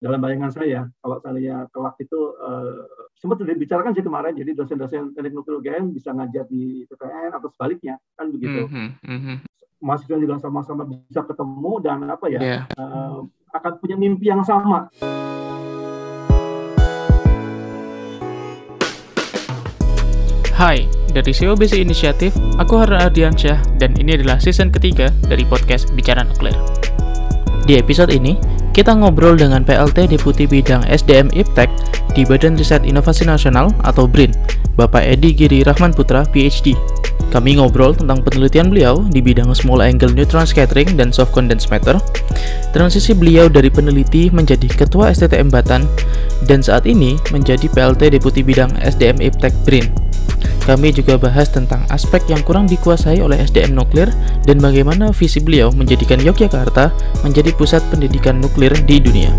dalam bayangan saya kalau saya kelak itu uh, sempat sudah dibicarakan sih kemarin jadi dosen-dosen teknik nuklir UGM bisa ngajar di PTN atau sebaliknya kan begitu mm -hmm. Mm -hmm. mahasiswa juga sama-sama bisa ketemu dan apa ya yeah. uh, akan punya mimpi yang sama. Hai, dari COBC Inisiatif, aku Harun Ardiansyah dan ini adalah season ketiga dari podcast Bicara Nuklir. Di episode ini, kita ngobrol dengan PLT Deputi Bidang SDM Iptek di Badan Riset Inovasi Nasional atau BRIN, Bapak Edi Giri Rahman Putra, PhD. Kami ngobrol tentang penelitian beliau di bidang small angle neutron scattering dan soft condensed matter, transisi beliau dari peneliti menjadi ketua STTM Batan, dan saat ini menjadi PLT Deputi Bidang SDM Iptek BRIN. Kami juga bahas tentang aspek yang kurang dikuasai oleh SDM nuklir dan bagaimana visi beliau menjadikan Yogyakarta menjadi pusat pendidikan nuklir di dunia.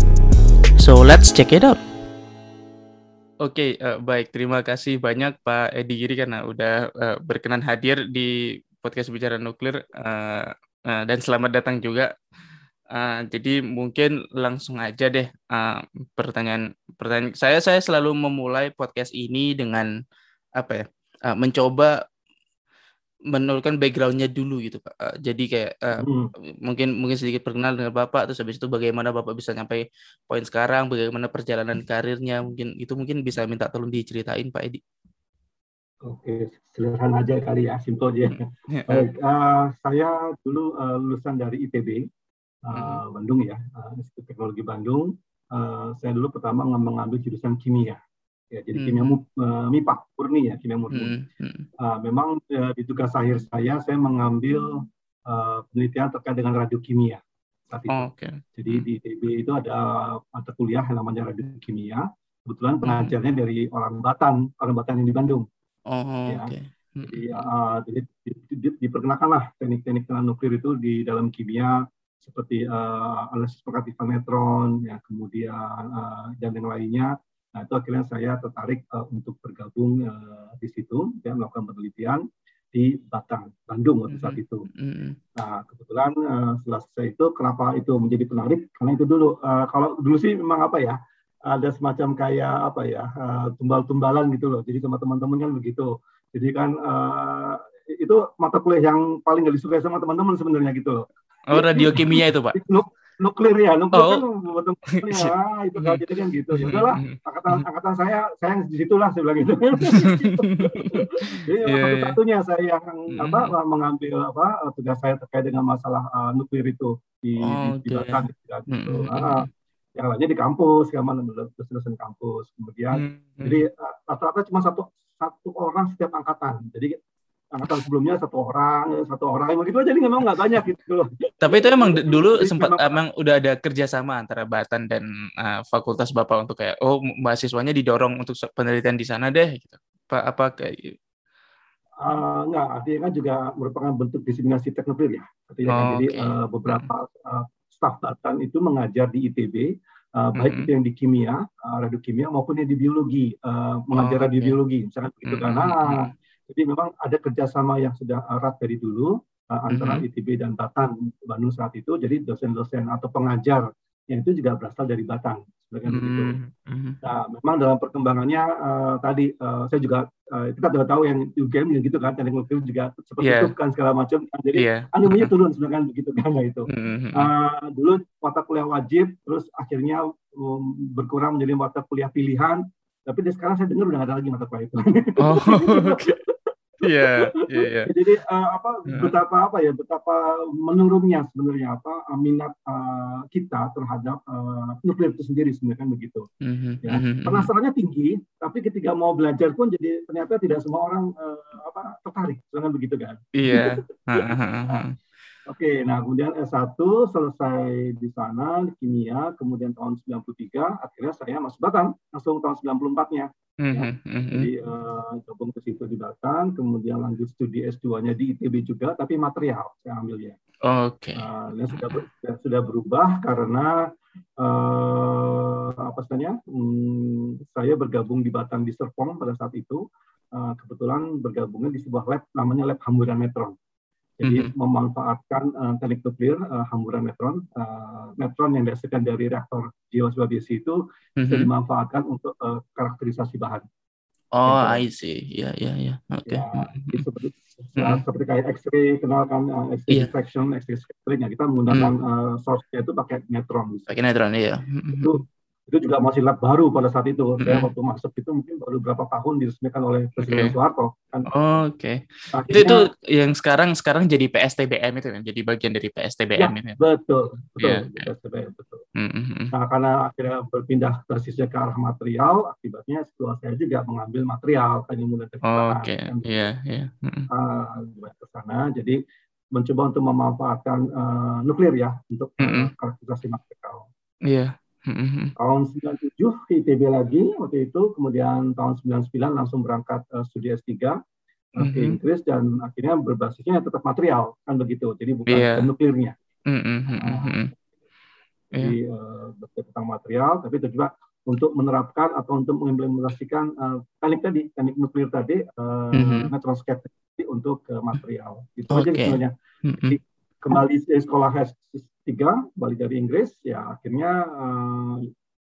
So let's check it out. Oke, okay, uh, eh, baik. Terima kasih banyak Pak Edi Giri karena udah uh, berkenan hadir di podcast bicara nuklir uh, uh, dan selamat datang juga. Uh, jadi mungkin langsung aja deh uh, pertanyaan pertanyaan saya saya selalu memulai podcast ini dengan apa ya uh, mencoba menurunkan backgroundnya dulu gitu pak uh, jadi kayak uh, hmm. mungkin mungkin sedikit perkenal dengan bapak terus habis itu bagaimana bapak bisa nyampe poin sekarang bagaimana perjalanan karirnya mungkin itu mungkin bisa minta tolong diceritain pak Edi Oke, sederhana aja kali ya, simpel aja. Hmm. Baik, uh, saya dulu uh, lulusan dari ITB, uh, hmm. Bandung ya, uh, Institut Teknologi Bandung. Uh, saya dulu pertama mengambil jurusan kimia ya jadi hmm. kimia uh, MIPA murni ya kimia murni. Hmm. Hmm. Uh, memang uh, di tugas akhir saya saya mengambil uh, penelitian terkait dengan radiokimia saat itu. Oh, okay. Jadi hmm. di ITB itu ada mata kuliah yang namanya radiokimia. Kebetulan hmm. pengajarnya hmm. dari orang Batan, orang Batan yang di Bandung. Oh, ya. okay. Hmm. Jadi, uh, jadi di, di, di, diperkenalkanlah teknik-teknik nuklir itu di dalam kimia seperti uh, analisis pengaktifan neutron, ya kemudian uh, dan yang lainnya Nah, itu akhirnya saya tertarik uh, untuk bergabung uh, di situ, ya, melakukan penelitian di Batang, Bandung waktu saat mm-hmm. itu. Mm-hmm. Nah, kebetulan uh, setelah selesai itu, kenapa itu menjadi menarik? Karena itu dulu, uh, kalau dulu sih memang apa ya, ada semacam kayak apa ya, uh, tumbal-tumbalan gitu loh. Jadi sama teman-teman kan begitu. Jadi kan uh, itu mata kuliah yang paling gak disukai sama teman-teman sebenarnya gitu loh. Oh, radio kimia itu, Pak? Nuklir ya nuklir oh. kan betul ya itu kan jadi kan gitu. Ya udahlah angkatan angkatan saya saya di situlah saya bilang gitu. Jadi yeah, satu iya. satunya saya yang apa mengambil apa tugas saya terkait dengan masalah uh, nuklir itu di oh, di, di Batam gitu, kan, gitu. Ah, yang lainnya di kampus kan dosen-dosen kampus. Kemudian jadi rata-rata cuma satu satu orang setiap angkatan. Jadi angkatan sebelumnya satu orang satu orang begitu aja jadi memang nggak banyak gitu tapi itu emang dulu jadi, sempat memang, emang udah ada kerjasama antara Batan dan uh, fakultas bapak untuk kayak oh mahasiswanya didorong untuk penelitian di sana deh gitu apa apa kayak uh, gitu? ah, enggak artinya kan juga merupakan bentuk diseminasi teknologi ya artinya oh, kan, jadi okay. uh, eh, beberapa uh, staf Batan itu mengajar di ITB Uh, baik mm -hmm. itu yang di kimia, uh, radiokimia maupun yang di biologi, uh, mengajar oh, radiobiologi, misalnya begitu mm -hmm. Kan. Nah, jadi memang ada kerjasama yang sudah erat dari dulu uh, antara mm -hmm. ITB dan Batan Bandung saat itu. Jadi dosen-dosen atau pengajar yang itu juga berasal dari Batang. Mm -hmm. Nah, memang dalam perkembangannya uh, tadi uh, saya juga uh, kita sudah tahu yang UGM gitu kan, teknik nuklir juga seperti yeah. itu kan segala macam. Jadi yeah. animenya turun sebenarnya begitu kan itu. Mm -hmm. uh, dulu mata kuliah wajib, terus akhirnya um, berkurang menjadi mata kuliah pilihan. Tapi sekarang saya dengar udah nggak ada lagi mata kuliah itu. Oh, okay. Iya, iya, iya. Jadi uh, apa yeah. betapa apa ya, betapa menurunnya sebenarnya apa uh, minat uh, kita terhadap uh, nuklir itu sendiri sebenarnya kan begitu. Mm-hmm. Ya, mm-hmm. penasarannya tinggi, tapi ketika mau belajar pun jadi ternyata tidak semua orang uh, apa tertarik, kan begitu kan? Iya. Yeah. Oke, nah kemudian S1 selesai di sana, di kimia, kemudian tahun 93, akhirnya saya masuk Batam, langsung tahun 94-nya. Mm-hmm. Ya. Mm-hmm. Jadi uh, gabung ke situ di Batam, kemudian lanjut studi S2-nya di ITB juga, tapi material saya ambil ya. Oke. Okay. Uh, sudah, sudah berubah karena uh, apa istilahnya, hmm, saya bergabung di Batam di Serpong pada saat itu, uh, kebetulan bergabungnya di sebuah lab namanya Lab Hamburan Metron. Jadi mm -hmm. memanfaatkan uh, teknik nuklir uh, hamburan neutron, uh, neutron yang dihasilkan dari reaktor besi itu mm -hmm. bisa dimanfaatkan untuk uh, karakterisasi bahan. Oh, gitu. I see. Ya, ya, ya. Oke. Okay. Ya, mm-hmm. seperti, mm-hmm. seperti kayak X-ray, kenal kan uh, X-ray yeah. diffraction, X-ray scattering. Ya, kita menggunakan mm. uh, source-nya itu pakai neutron. Pakai neutron, iya. Itu itu juga masih lab baru pada saat itu. Mm-hmm. Saya waktu masuk itu mungkin baru berapa tahun diresmikan oleh Presiden okay. Soeharto. Kan. Oh, Oke. Okay. Itu itu yang sekarang sekarang jadi PSTBM itu kan, jadi bagian dari PSTBM ya, ini. Betul, betul, yeah. PSTBM betul. Mm-hmm. Nah, karena akhirnya berpindah basisnya ke arah material, akibatnya setelah saya juga mengambil material kan mulai dari oh, Oke, iya, iya. Ke sana, jadi mencoba untuk memanfaatkan uh, nuklir ya untuk mm-hmm. karakterisasi material. Iya. Yeah. Mm-hmm. Tahun 97 ITB lagi waktu itu, kemudian tahun 99 langsung berangkat uh, studi S3 uh, mm-hmm. ke Inggris dan akhirnya berbasisnya tetap material kan begitu. Jadi bukan yeah. nuklirnya. Mm-hmm. Uh, jadi uh, tentang material, tapi itu juga untuk menerapkan atau untuk mengimplementasikan uh, teknik tadi, teknik nuklir tadi, uh, mm-hmm. scattering untuk ke material. Itu okay. aja sebenarnya. Mm-hmm. kembali ke sekolah tiga balik dari Inggris ya akhirnya uh,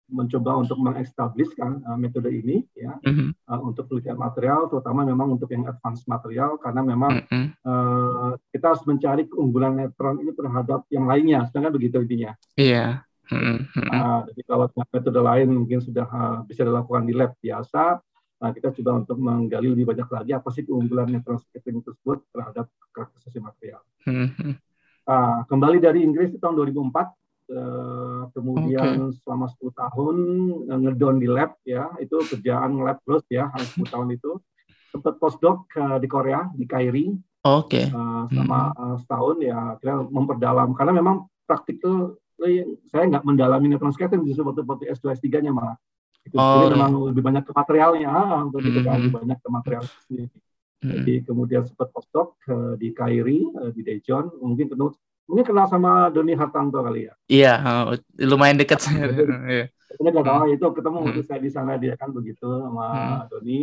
mencoba untuk mengestablishkan uh, metode ini ya mm-hmm. uh, untuk penelitian material terutama memang untuk yang advance material karena memang mm-hmm. uh, kita harus mencari keunggulan neutron ini terhadap yang lainnya sedangkan begitu intinya iya yeah. mm-hmm. uh, jadi kalau metode lain mungkin sudah uh, bisa dilakukan di lab biasa Nah, kita coba untuk menggali lebih banyak lagi apa sih keunggulan neutron scattering tersebut terhadap karakteristik material. Mm-hmm. Nah, kembali dari Inggris di tahun 2004, eh, kemudian okay. selama 10 tahun eh, ngedon di lab ya, itu kerjaan lab terus ya, 10 tahun itu. Sempat postdoc uh, di Korea, di Kairi. Oke. Okay. Uh, selama uh, setahun ya, kira memperdalam. Karena memang praktikal saya nggak mendalami neutron scattering justru waktu waktu S2 S3-nya malah. Itu oh, jadi memang lebih banyak ke materialnya, untuk mm -hmm. lebih banyak ke material sendiri. Jadi kemudian sempat postdoc uh, di Kairi, uh, di Daejeon, mungkin kenal mungkin kenal sama Doni Hartanto kali ya. Iya, uh, lumayan dekat saya. Iya. Ini nggak tahu itu ketemu hmm. saya di sana dia kan begitu sama hmm. Doni.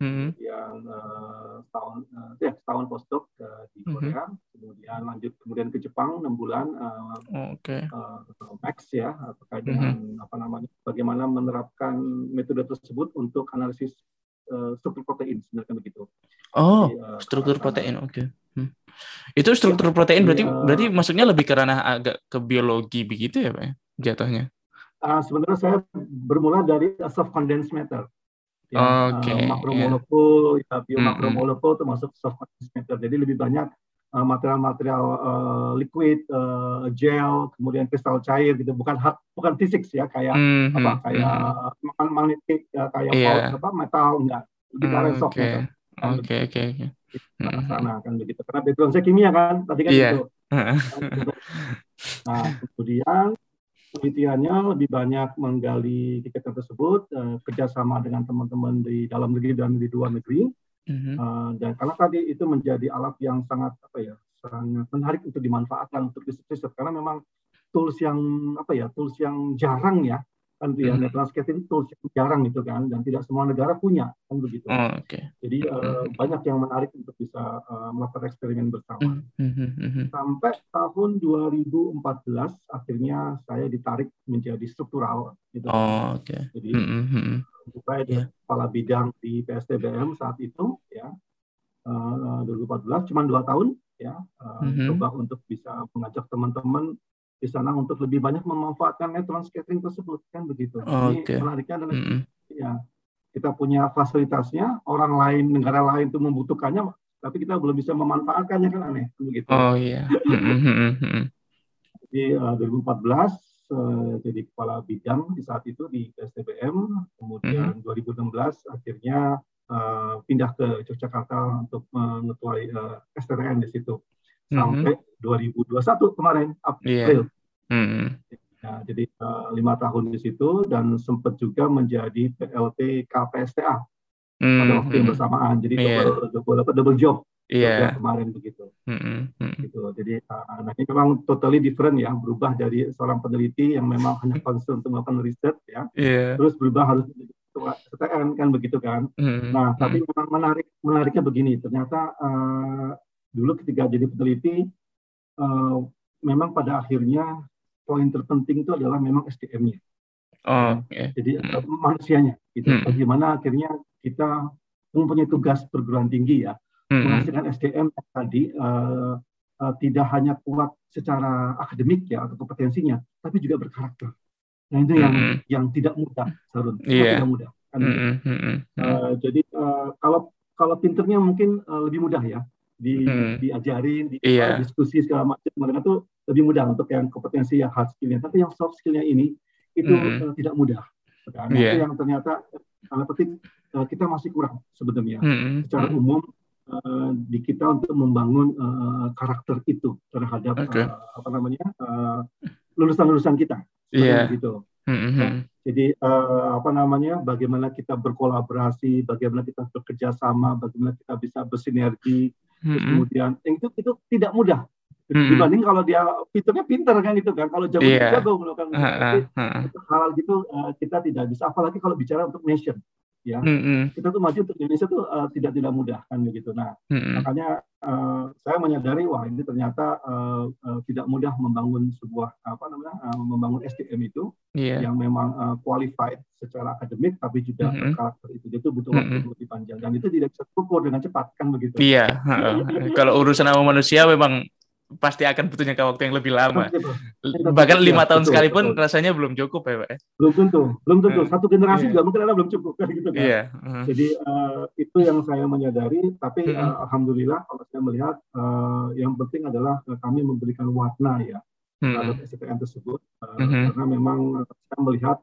Hmm. yang uh, setahun uh, ya setahun postdoc uh, di. Korea, hmm. kemudian lanjut kemudian ke Jepang enam bulan uh, okay. uh, Max ya terkait dengan hmm. apa namanya bagaimana menerapkan metode tersebut untuk analisis uh, struktur protein sebenarnya begitu. Oh, Jadi, uh, struktur protein, oke. Okay. Hmm. Itu struktur ya, protein berarti uh, berarti maksudnya lebih ke ranah agak ke biologi begitu ya, Pak? Ya, jatuhnya. Uh, sebenarnya saya bermula dari soft condensed matter. Ya, Oke. Okay, uh, makromolekul, yeah. ya, biomakromolekul mm -hmm. termasuk soft condensed matter. Jadi lebih banyak material-material uh, liquid, uh, gel, kemudian kristal cair gitu, bukan hard, bukan fisik ya kayak mm -hmm. apa kayak mm. magnetik, ya, kayak yeah. apa metal enggak, lebih mm, okay. soft Oke oke oke. Sana kan begitu. Karena background saya kimia kan, tadi kan yeah. gitu. nah kemudian penelitiannya lebih banyak menggali kegiatan tersebut, uh, kerjasama dengan teman-teman di dalam negeri dan di luar negeri Mm-hmm. Uh, dan karena tadi itu menjadi alat yang sangat apa ya sangat menarik untuk dimanfaatkan untuk riset karena memang tools yang apa ya tools yang jarang ya kan ya mm-hmm. network tools yang jarang itu kan dan tidak semua negara punya kan begitu. Oh, okay. Jadi uh, banyak yang menarik untuk bisa uh, melakukan eksperimen bersama. Mm-hmm. Sampai tahun 2014 akhirnya saya ditarik menjadi struktural gitu. Oh, oke. Okay. Jadi mm-hmm. Saya yeah. kepala bidang di PSTBM saat itu ya uh, 2014 cuma dua tahun ya uh, mm-hmm. coba untuk bisa mengajak teman-teman di sana untuk lebih banyak memanfaatkan neutron scattering tersebut kan begitu. Ini okay. menariknya adalah mm -hmm. ya kita punya fasilitasnya, orang lain negara lain itu membutuhkannya, tapi kita belum bisa memanfaatkannya kan aneh begitu. Oh iya. Jadi uh, 2014 uh, jadi kepala bidang di saat itu di STBM, kemudian mm -hmm. 2016 akhirnya uh, pindah ke Yogyakarta untuk mengetuai uh, STRN di situ sampai mm-hmm. 2021 kemarin April. Yeah. Mm-hmm. Ya, jadi uh, lima tahun di situ dan sempat juga menjadi PLT KPSTA mm-hmm. pada waktu yang bersamaan. Jadi yeah. double, double, double job yeah. kemarin begitu. Mm-hmm. Gitu. Jadi uh, nah ini memang totally different ya, berubah dari seorang peneliti yang memang hanya concern untuk melakukan riset ya, yeah. terus berubah harus STN kan begitu kan. Mm-hmm. Nah tapi memang menarik menariknya begini, ternyata uh, dulu ketika jadi peneliti uh, memang pada akhirnya poin terpenting itu adalah memang SDM-nya. Oh, okay. Jadi hmm. manusianya, gitu. Hmm. Bagaimana akhirnya kita mempunyai tugas perguruan tinggi ya, hmm. menghasilkan SDM tadi uh, uh, tidak hanya kuat secara akademik ya atau kompetensinya, tapi juga berkarakter. Nah itu yang hmm. yang tidak mudah, Sarun. Yeah. Tidak mudah. Kan? Hmm. Hmm. Uh, jadi uh, kalau kalau pinternya mungkin uh, lebih mudah ya di, hmm. diajarin, di yeah. diskusi segala macam, mereka tuh lebih mudah untuk yang kompetensi yang hard skillnya. Tapi yang soft skillnya ini itu mm. uh, tidak mudah. Karena yeah. itu yang ternyata sangat penting uh, kita masih kurang sebenarnya mm. secara umum uh, di kita untuk membangun uh, karakter itu terhadap okay. uh, apa namanya lulusan-lulusan kita. Yeah. Gitu. Mm-hmm. Jadi uh, apa namanya? Bagaimana kita berkolaborasi, bagaimana kita bekerja sama, bagaimana kita bisa bersinergi. Mm-hmm. kemudian itu itu tidak mudah hmm. dibanding kalau dia fiturnya pinter kan itu kan kalau jago yeah. jago melakukan uh, uh, uh. hal gitu uh, kita tidak bisa apalagi kalau bicara untuk nation ya mm-hmm. kita tuh maju untuk Indonesia tuh uh, tidak tidak mudah kan begitu nah mm-hmm. makanya uh, saya menyadari wah ini ternyata uh, uh, tidak mudah membangun sebuah apa namanya uh, membangun SDM itu yeah. yang memang uh, qualified secara akademik tapi juga mm-hmm. karakter itu itu butuh waktu mm-hmm. lebih panjang dan itu tidak bisa terukur dengan cepat kan begitu iya yeah. kalau urusan sama manusia memang pasti akan butuh jangka waktu yang lebih lama. Bahkan lima tahun betul, sekalipun betul. rasanya belum cukup ya, Pak. Ya? Belum tentu, belum tentu. Hmm. Satu generasi yeah. juga mungkin ada belum cukup kan gitu kan. Yeah. Uh. Jadi uh, itu yang saya menyadari. Tapi uh, uh, alhamdulillah kalau saya melihat uh, yang penting adalah uh, kami memberikan warna ya terhadap uh, SPM tersebut uh, uh -huh. karena memang saya melihat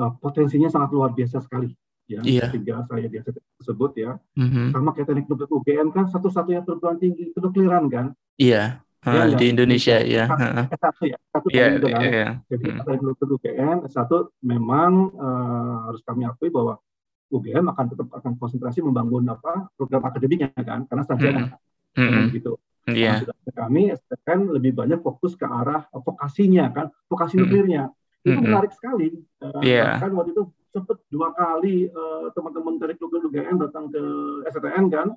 uh, potensinya sangat luar biasa sekali ya yeah. sehingga saya di SPM tersebut ya mm-hmm. sama kayak teknik UGM kan satu-satunya perguruan tinggi kedokteran kan iya ya, di Indonesia ya. S1 ya, satu ya, itu kan. Ya, ya. Jadi hmm. dulu UGM, S1 memang uh, harus kami akui bahwa UGM akan tetap akan konsentrasi membangun apa program akademiknya kan, karena sarjana hmm. hmm. gitu. Yeah. Nah, kami SPN lebih banyak fokus ke arah vokasinya kan, vokasi hmm. nuklirnya. Itu hmm. menarik sekali. Uh, yeah. Kan waktu itu sempat dua kali uh, teman-teman dari nuklir UGM datang ke STN kan,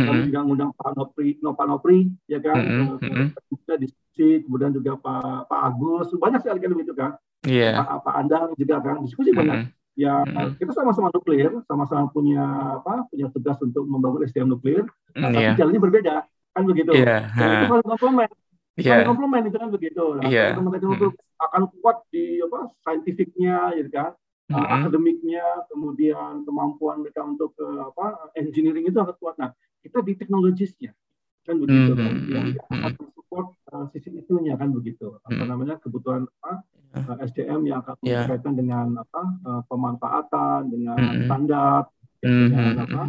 kami juga ngundang Pak Nopri, Nova Nopri, ya kan, mm -hmm. kita diskusi, kemudian juga Pak Pak Agus, banyak sekali kan itu kan, yeah. Pak, Pak Andang juga kan, diskusi mm -hmm. banyak. Ya mm-hmm. kita sama-sama nuklir, sama-sama punya apa, punya tugas untuk membangun SDM nuklir, nah, mm, tapi yeah. jalannya berbeda, kan begitu. Yeah. Itu saling komplement, yeah. saling komplement itu kan begitu. Nah, yeah. teman-teman mm -hmm. akan kuat di apa, saintifiknya, gitu kan uh, mm-hmm. akademiknya, kemudian kemampuan mereka untuk uh, apa engineering itu akan kuat. Nah, kita di teknologisnya kan begitu mm -hmm. yang akan support uh, sisi itunya kan begitu apa mm -hmm. namanya kebutuhan apa uh, eh, SDM yang akan yeah. berkaitan dengan apa uh, pemanfaatan dengan mm -hmm. standar mm -hmm. dengan apa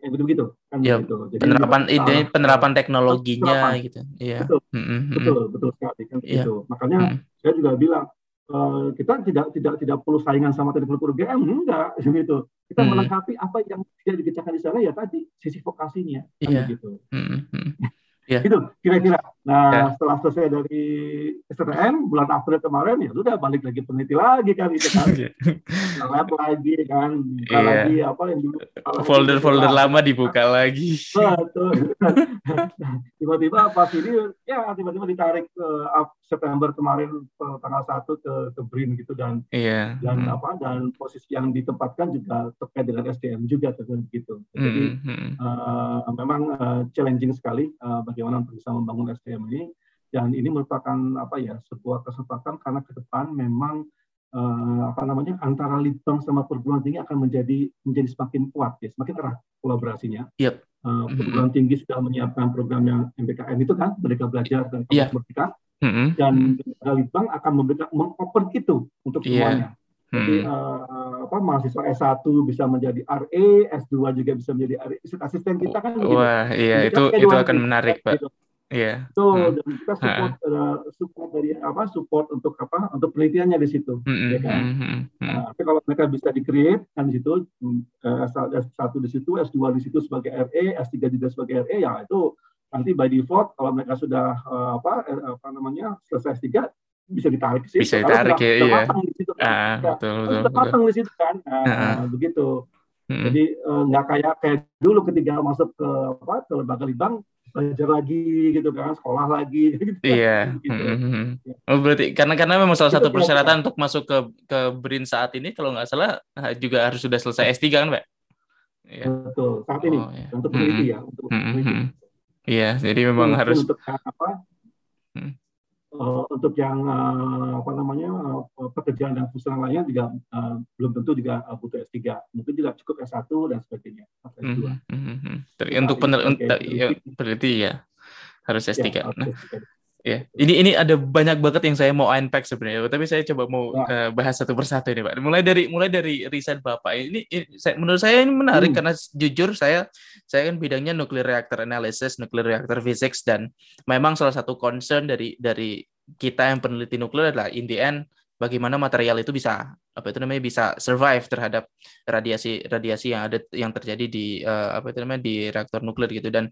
yang begitu begitu kan ya, begitu. Jadi penerapan ide penerapan teknologinya penerapan. gitu. Iya. Betul. Mm -hmm. Betul, betul sekali kan yeah. gitu. Makanya mm -hmm. saya juga bilang uh, kita tidak tidak tidak perlu saingan sama teknik GM enggak gitu kita hmm. melengkapi apa yang tidak dikerjakan di sana ya tadi sisi vokasinya kan yeah. gitu hmm. Hmm. Yeah. Itu kira-kira. Nah, yeah. setelah selesai dari STM bulan April kemarin ya sudah balik lagi peneliti lagi kan itu kan. Lab lagi kan, buka yeah. lagi apa yang dulu folder-folder lama dibuka lagi. Betul. tiba-tiba pas ini ya tiba-tiba ditarik ke September kemarin ke tanggal 1 ke ke BRIN gitu dan yeah. dan hmm. apa dan posisi yang ditempatkan juga terkait dengan SDM juga gitu. Jadi hmm. uh, memang uh, challenging sekali uh, bagaimana untuk bisa membangun SDM ini dan ini merupakan apa ya sebuah kesempatan karena ke depan memang uh, apa namanya antara litbang sama perguruan tinggi akan menjadi menjadi semakin kuat ya semakin erat kolaborasinya. Yep. Uh, perguruan mm-hmm. tinggi sudah menyiapkan program yang MBKM itu kan mereka belajar dan yeah. merdeka mm-hmm. dan litbang akan memberikan mengoper itu untuk iya. semuanya. Yeah. Jadi hmm. uh, apa mahasiswa S1 bisa menjadi RE, S2 juga bisa menjadi RE. Asisten kita kan begitu. Wah, iya itu itu akan menarik, Pak. Gitu. Iya. So, hmm. dan kita support uh, support dari apa? Support untuk apa? Untuk penelitiannya di situ, hmm. ya kan. Hmm. Hmm. Nah, tapi kalau mereka bisa di-create kan di situ uh, S1 di situ, S2 di situ sebagai RE, S3 juga sebagai RE, ya itu nanti by default kalau mereka sudah uh, apa apa namanya selesai S3 bisa ditarik sih. Bisa ditarik ya, iya. Di situ, kan. ah, betul, pasang di situ kan. Nah, uh, begitu. Hmm. Jadi eh, nggak uh, kayak kayak dulu ketika masuk ke apa ke lembaga libang belajar lagi gitu kan sekolah lagi gitu. iya gitu. Mm-hmm. oh berarti karena karena memang salah satu persyaratan untuk masuk ke ke BRIN saat ini kalau nggak salah juga harus sudah selesai S3 kan Pak Iya. Betul saat ini oh, iya. untuk peneliti mm-hmm. ya untuk mm-hmm. Iya jadi memang harus untuk apa hmm. Uh, untuk yang uh, apa namanya uh, pekerjaan dan fungsional lainnya juga uh, belum tentu juga uh, butuh S3 mungkin juga cukup S1 dan sebagainya Mm-hmm. Mm-hmm. untuk peneliti ya, peneliti ya harus S3 ya, nah, Ya, ini ini ada banyak banget yang saya mau unpack sebenarnya, tapi saya coba mau ya. uh, bahas satu persatu ini, Pak. Mulai dari mulai dari riset Bapak ini, ini saya, menurut saya ini menarik hmm. karena jujur saya saya kan bidangnya nuclear reactor analysis, nuclear reactor physics dan memang salah satu concern dari dari kita yang peneliti nuklir adalah in the end bagaimana material itu bisa apa itu namanya bisa survive terhadap radiasi radiasi yang ada yang terjadi di uh, apa itu namanya di reaktor nuklir gitu dan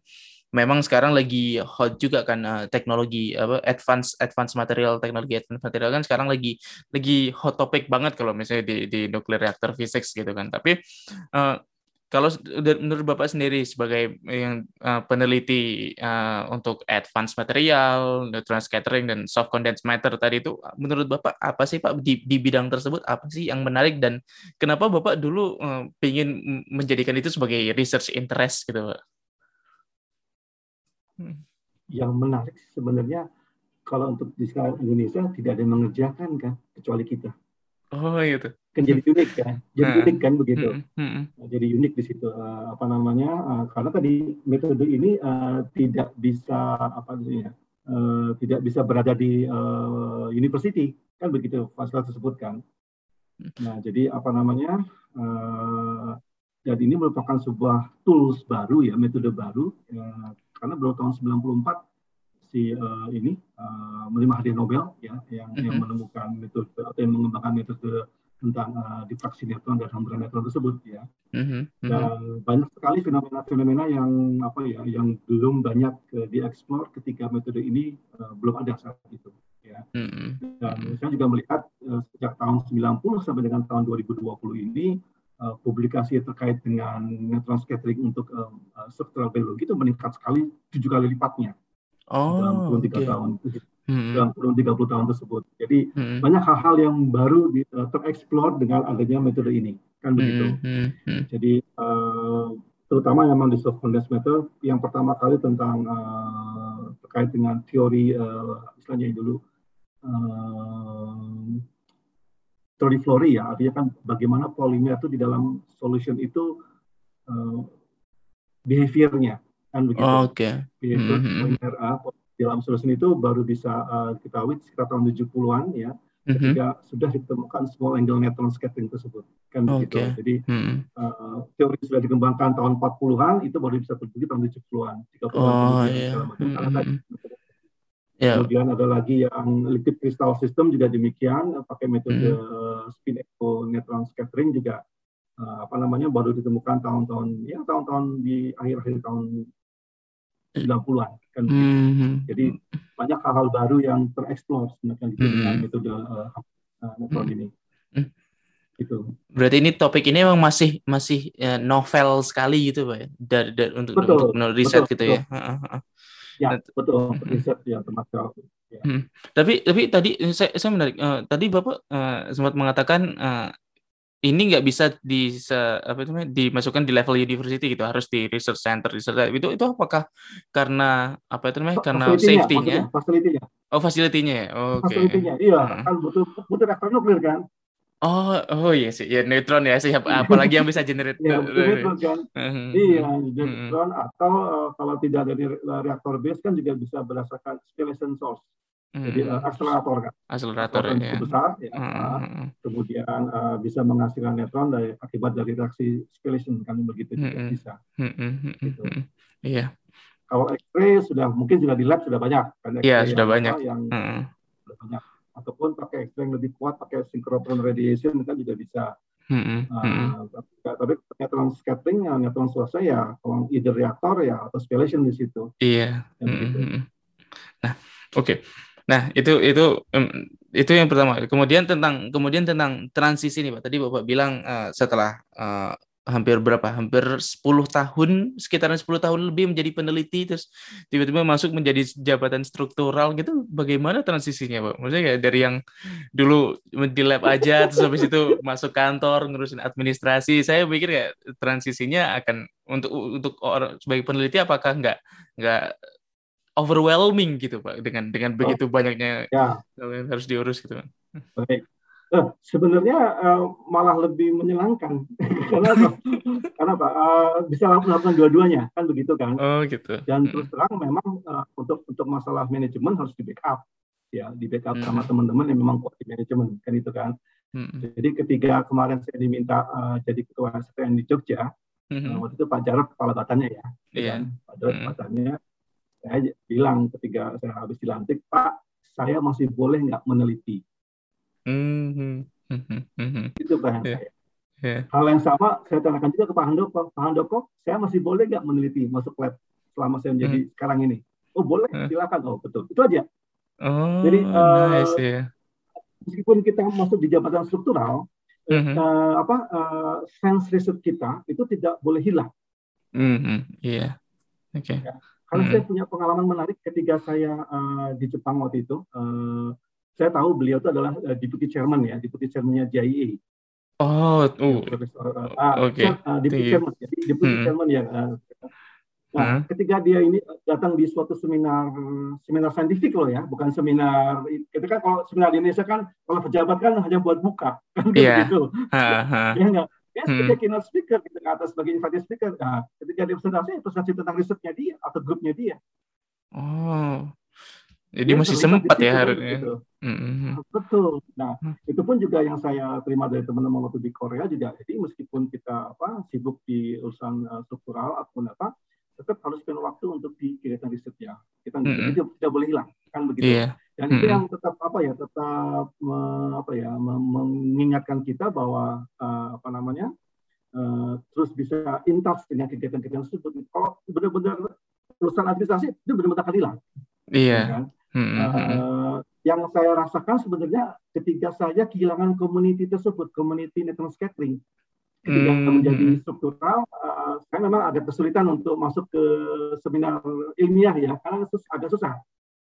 memang sekarang lagi hot juga kan uh, teknologi apa advance advance material teknologi advance material kan sekarang lagi lagi hot topic banget kalau misalnya di di nuclear reactor physics gitu kan tapi uh, kalau menurut Bapak sendiri sebagai yang uh, peneliti uh, untuk advance material, neutron scattering dan soft condensed matter tadi itu menurut Bapak apa sih Pak di, di bidang tersebut apa sih yang menarik dan kenapa Bapak dulu uh, ingin menjadikan itu sebagai research interest gitu Pak? Yang menarik sebenarnya kalau untuk di skala Indonesia tidak ada yang mengerjakan kan kecuali kita. Oh itu. Kan jadi unik kan, jadi nah. unik kan begitu. Hmm. Jadi unik di situ uh, apa namanya? Uh, karena tadi metode ini uh, tidak bisa apa namanya? Uh, tidak bisa berada di uh, university kan begitu fasilitas tersebut kan. Nah jadi apa namanya? Uh, jadi ini merupakan sebuah tools baru ya, metode baru karena baru tahun 94 si uh, ini uh, menerima hadiah Nobel ya yang mm-hmm. yang menemukan metode atau yang mengembangkan metode tentang uh, difraksi neutron dan hamburan neutron tersebut ya mm-hmm. dan banyak sekali fenomena-fenomena yang apa ya yang belum banyak uh, dieksplor ketika metode ini uh, belum ada saat itu ya mm-hmm. dan saya juga melihat uh, sejak tahun 90 sampai dengan tahun 2020 ini uh, publikasi terkait dengan neutron scattering untuk uh, uh, structural biologi itu meningkat sekali tujuh kali lipatnya oh, dalam kurun tiga okay. tahun hmm. dalam kurun 30 tahun tersebut. Jadi hmm. banyak hal-hal yang baru di, uh, tereksplor dengan adanya metode ini kan begitu. Hmm. Hmm. Jadi uh, terutama memang di soft condensed matter yang pertama kali tentang uh, terkait dengan teori uh, istilahnya dulu uh, teori Flori ya, artinya kan bagaimana polimer itu di dalam solution itu uh, behaviornya kan begitu. Oh, Oke. Okay. Behavior mm-hmm. polimer uh, di dalam solution itu baru bisa uh, diketahui sekitar tahun 70-an ya. Mm-hmm. Ketika sudah ditemukan small angle neutron scattering tersebut kan okay. begitu. Jadi mm-hmm. uh, teori sudah dikembangkan tahun 40-an itu baru bisa terbukti tahun 70-an, 30-an. Oh, iya. Mm-hmm. Yeah. Kemudian ada lagi yang liquid crystal system juga demikian pakai metode mm. spin echo neutron scattering juga uh, apa namanya baru ditemukan tahun-tahun ya tahun-tahun di akhir-akhir tahun 90-an kan. Mm-hmm. Jadi banyak hal-hal baru yang tereksplor sebenarnya mm-hmm. dengan metode uh, uh, neutron mm-hmm. ini. Mm. Gitu. Berarti ini topik ini memang masih masih uh, novel sekali gitu, Pak ya. Dari, dari untuk betul, untuk riset betul, gitu ya. betul. ya. Ya, betul. Riset ya termasuk. Ya. Hmm. Tapi tapi tadi saya saya menarik. Uh, tadi Bapak uh, sempat mengatakan uh, ini nggak bisa di apa itu dimasukkan di level university gitu harus di research center research itu itu apakah karena apa itu namanya karena safety-nya fasilitinya oh fasilitinya ya oke okay. fasilitinya iya hmm. kan butuh butuh reaktor nuklir kan Oh, oh iya sih, ya neutron ya sih. Apalagi yang bisa generate. ya, neutron kan. Hmm. iya, neutron atau uh, kalau tidak dari reaktor base kan juga bisa berdasarkan spallation source. Jadi uh, akselerator kan. Akselerator ya. besar ya. Hmm. Kemudian uh, bisa menghasilkan neutron dari akibat dari reaksi spallation kan begitu juga hmm. bisa. Hmm. Gitu. Iya. Kalau X-ray sudah mungkin sudah di lab sudah banyak kan. Iya, sudah banyak. Yang hmm. sudah banyak ataupun pakai X-ray yang lebih kuat pakai synchrotron radiation kan juga bisa. Mm-hmm. Uh, tapi, neutron scattering, ya, neutron swasta ya kalau either reaktor ya atau spallation di situ. Iya. Mm-hmm. Nah, oke. Okay. Nah, itu itu um, itu yang pertama. Kemudian tentang kemudian tentang transisi nih, Pak. Tadi Bapak bilang uh, setelah uh, hampir berapa? Hampir 10 tahun, sekitaran 10 tahun lebih menjadi peneliti terus tiba-tiba masuk menjadi jabatan struktural gitu. Bagaimana transisinya, Pak? Maksudnya kayak dari yang dulu di lab aja terus habis itu masuk kantor ngurusin administrasi. Saya pikir kayak transisinya akan untuk untuk orang sebagai peneliti apakah nggak nggak overwhelming gitu, Pak, dengan dengan oh, begitu banyaknya ya. yang harus diurus gitu. Baik. Eh, sebenarnya uh, malah lebih menyenangkan karena apa? karena apa? Uh, bisa melakukan dua-duanya kan begitu kan? Oh gitu. Dan hmm. terus terang memang uh, untuk untuk masalah manajemen harus di backup ya di backup hmm. sama teman-teman yang memang kuat di manajemen kan itu kan. Hmm. Jadi ketika kemarin saya diminta uh, jadi ketua STN di Jogja, hmm. uh, waktu itu Pak Jarod kepala batannya ya, yeah. kan? Pak Jarod hmm. batannya, saya bilang ketika saya habis dilantik, Pak saya masih boleh nggak meneliti Mm-hmm. Itu bahan yeah. saya. Yeah. Hal yang sama saya tanyakan juga ke Pak Handoko. Pak Handoko, saya masih boleh nggak meneliti masuk lab selama saya menjadi mm. sekarang ini? Oh boleh, silakan. Oh betul, itu aja. Oh, Jadi uh, nice, yeah. meskipun kita masuk di jabatan struktural, mm-hmm. uh, apa uh, sense riset kita itu tidak boleh hilang. Mm-hmm. Iya, yeah. oke. Okay. Ya. Karena mm-hmm. saya punya pengalaman menarik ketika saya uh, di Jepang waktu itu. Uh, saya tahu beliau itu adalah uh, deputy chairman ya, deputy chairmannya JIA. Oh, uh, uh, oke. Okay. Uh, deputy chairman, jadi deputy hmm. chairman ya. Uh, nah, hmm. ketika dia ini datang di suatu seminar seminar saintifik loh ya, bukan seminar. Itu kan kalau seminar di Indonesia kan kalau pejabat kan hanya buat buka kan yeah. gitu. Uh, uh. Ya enggak. Sebagai hmm. keynote speaker gitu ke atas sebagai invited speaker. Nah, ketika dia presentasi, presentasi tentang risetnya dia atau grupnya dia. Oh, jadi ya, masih sempat ya harusnya. Gitu. Mm-hmm. Betul. Nah, mm. itu pun juga yang saya terima dari teman-teman waktu di Korea juga. Jadi meskipun kita apa sibuk di urusan uh, struktural ataupun apa, tetap harus spend waktu untuk di kegiatan riset ya. Kita mm-hmm. tidak, tidak boleh hilang, kan begitu. Yeah. Dan mm-hmm. itu yang tetap apa ya, tetap me, apa ya, mengingatkan kita bahwa uh, apa namanya, uh, terus bisa intas dengan kegiatan-kegiatan tersebut. Kalau benar-benar urusan administrasi itu benar-benar akan hilang. Iya. Yeah. Kan? Hmm. Uh, yang saya rasakan sebenarnya ketika saya kehilangan community tersebut, community network scattering, ketika hmm. menjadi struktural, uh, saya memang ada kesulitan untuk masuk ke seminar ilmiah ya, karena agak susah.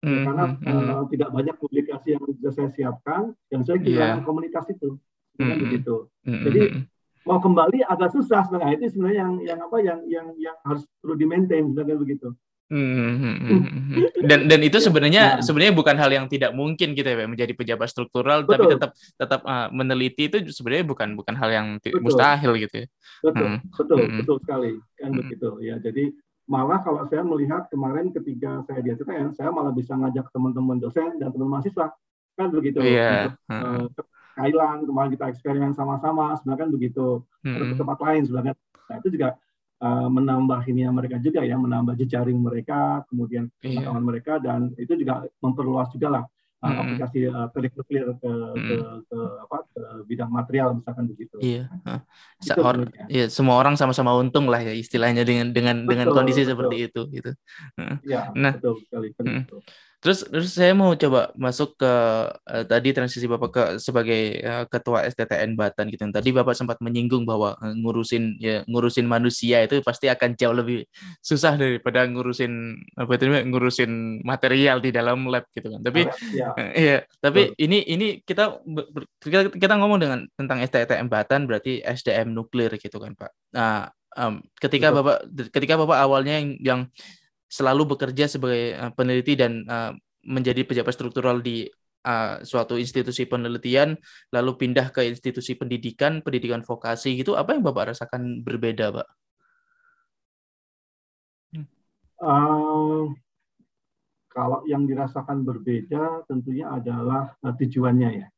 Hmm. Karena uh, tidak banyak publikasi yang bisa saya siapkan, dan saya kehilangan yeah. komunitas itu, hmm. begitu. Hmm. Jadi mau kembali agak susah sebenarnya itu sebenarnya yang yang apa yang yang yang harus perlu di maintain sebenarnya begitu. Hmm, dan dan itu sebenarnya ya. sebenarnya bukan hal yang tidak mungkin gitu ya menjadi pejabat struktural betul. tapi tetap tetap uh, meneliti itu sebenarnya bukan bukan hal yang betul. mustahil gitu ya. Betul, hmm. betul, hmm. betul sekali kan hmm. begitu ya. Jadi malah kalau saya melihat kemarin ketika saya di STN, saya malah bisa ngajak teman-teman dosen dan teman mahasiswa kan begitu. Iya. Yeah. Uh, ke Thailand kemarin kita eksperimen sama-sama, sebenarnya kan begitu. Hmm. ke tempat lain sebenarnya. Nah itu juga uh, menambah ini mereka juga ya, menambah jejaring mereka, kemudian iya. pengetahuan mereka dan itu juga memperluas juga lah uh, hmm. aplikasi uh, clear ke, hmm. ke, ke apa ke bidang material misalkan begitu. Iya. Seor, ya, semua orang sama-sama untung lah ya istilahnya dengan dengan betul, dengan kondisi betul. seperti itu gitu. Ya, nah, betul sekali. Betul. Terus, terus saya mau coba masuk ke uh, tadi transisi Bapak ke sebagai uh, ketua STTN Batan gitu. Tadi Bapak sempat menyinggung bahwa uh, ngurusin ya ngurusin manusia itu pasti akan jauh lebih susah daripada ngurusin apa itu ngurusin material di dalam lab gitu kan. Tapi ya. uh, iya, tapi Betul. ini ini kita, kita kita ngomong dengan tentang STTN Batan berarti SDM nuklir gitu kan, Pak. Nah, um, ketika Betul. Bapak ketika Bapak awalnya yang, yang selalu bekerja sebagai uh, peneliti dan uh, menjadi pejabat struktural di uh, suatu institusi penelitian, lalu pindah ke institusi pendidikan, pendidikan vokasi gitu, apa yang Bapak rasakan berbeda, Pak? Uh, kalau yang dirasakan berbeda tentunya adalah uh, tujuannya ya.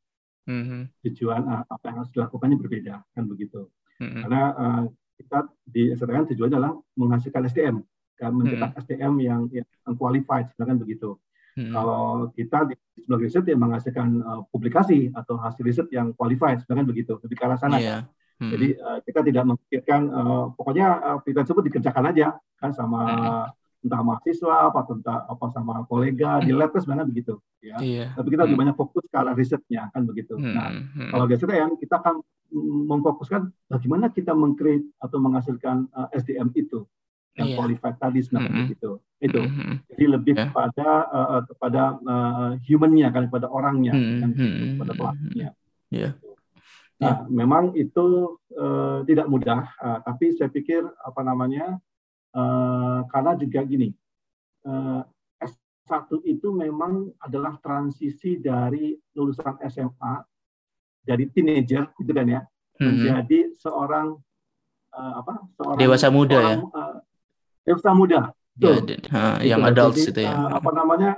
Mm-hmm. Tujuan uh, apa yang harus dilakukannya berbeda, kan begitu. Mm-hmm. Karena uh, kita di tujuannya adalah menghasilkan SDM mencetak hmm. SDM yang yang qualified sebenarnya begitu. Hmm. Kalau kita di sebagai riset yang menghasilkan uh, publikasi atau hasil riset yang qualified sebenarnya begitu lebih ke arah sana. Yeah. Hmm. Jadi uh, kita tidak memikirkan uh, pokoknya uh, kita tersebut dikerjakan aja kan sama hmm. entah mahasiswa apa entah apa sama kolega di lab kan sebenarnya begitu ya Iya. tapi kita lebih Hmm. banyak fokus ke arah risetnya kan begitu nah Hmm, hmm. kalau di STM kita akan memfokuskan bagaimana kita mengcreate atau menghasilkan uh, SDM itu yang qualified tadi sebenarnya Mm-mm. begitu itu Hmm, hmm. jadi lebih Ya. kepada uh, kepada uh, humannya kan kepada orangnya Hmm, kan hmm, kepada pelakunya Iya. Nah, memang itu uh, tidak mudah, uh, tapi saya pikir apa namanya, uh, karena juga gini, uh, S1 itu memang adalah transisi dari lulusan SMA, dari teenager, gitu kan ya, Hmm, hmm. menjadi seorang uh, apa? Seorang Dewasa muda ya? seorang, uh, dewasa muda. Ya, Betul. d- ha, Gitu. yang adults Jadi, itu ya. uh, apa namanya?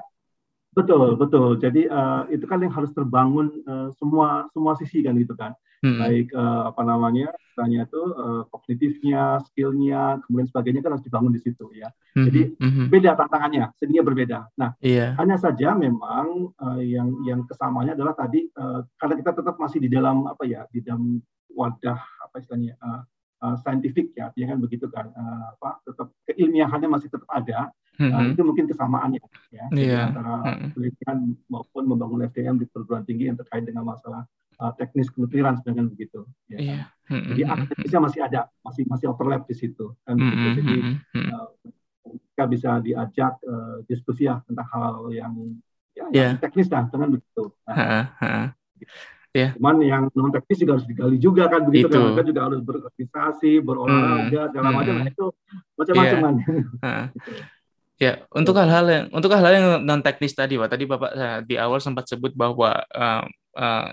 Betul, betul. Jadi uh, itu kan yang harus terbangun uh, semua semua sisi kan gitu kan Hmm, baik eh, apa namanya misalnya itu eh, kognitifnya, skillnya, kemudian sebagainya kan harus dibangun di situ ya. hmm, jadi, hmm. Beda tantangannya, seninya berbeda. Nah, Iya. hanya saja memang eh, yang yang kesamanya adalah tadi eh, karena kita tetap masih di dalam apa ya, di dalam wadah apa istilahnya uh, scientific ya, artinya kan begitu kan eh, apa tetap keilmiahannya masih tetap ada. Hmm, Nah, itu mungkin kesamaannya ya Iya. antara Hmm. penelitian maupun membangun SDM di perguruan tinggi yang terkait dengan masalah uh, teknis kenukliran sedangkan begitu ya kan? Iya. Hmm, jadi akademisnya masih ada masih masih overlap di situ kan Hmm, begitu. hmm, jadi hmm, hmm. uh, kita bisa diajak uh, diskusi ya tentang hal yang ya, Iya. yang teknis lah dengan begitu nah, Ha, ha. Cuman yang non teknis juga harus digali juga kan begitu Itu. kan mereka juga harus berorganisasi berolahraga segala macam Hmm. nah, itu macam-macam Iya. kan. Gitu. Ya, untuk hal-hal yang untuk hal-hal yang non teknis tadi, Pak. Tadi Bapak eh, di awal sempat sebut bahwa eh, eh,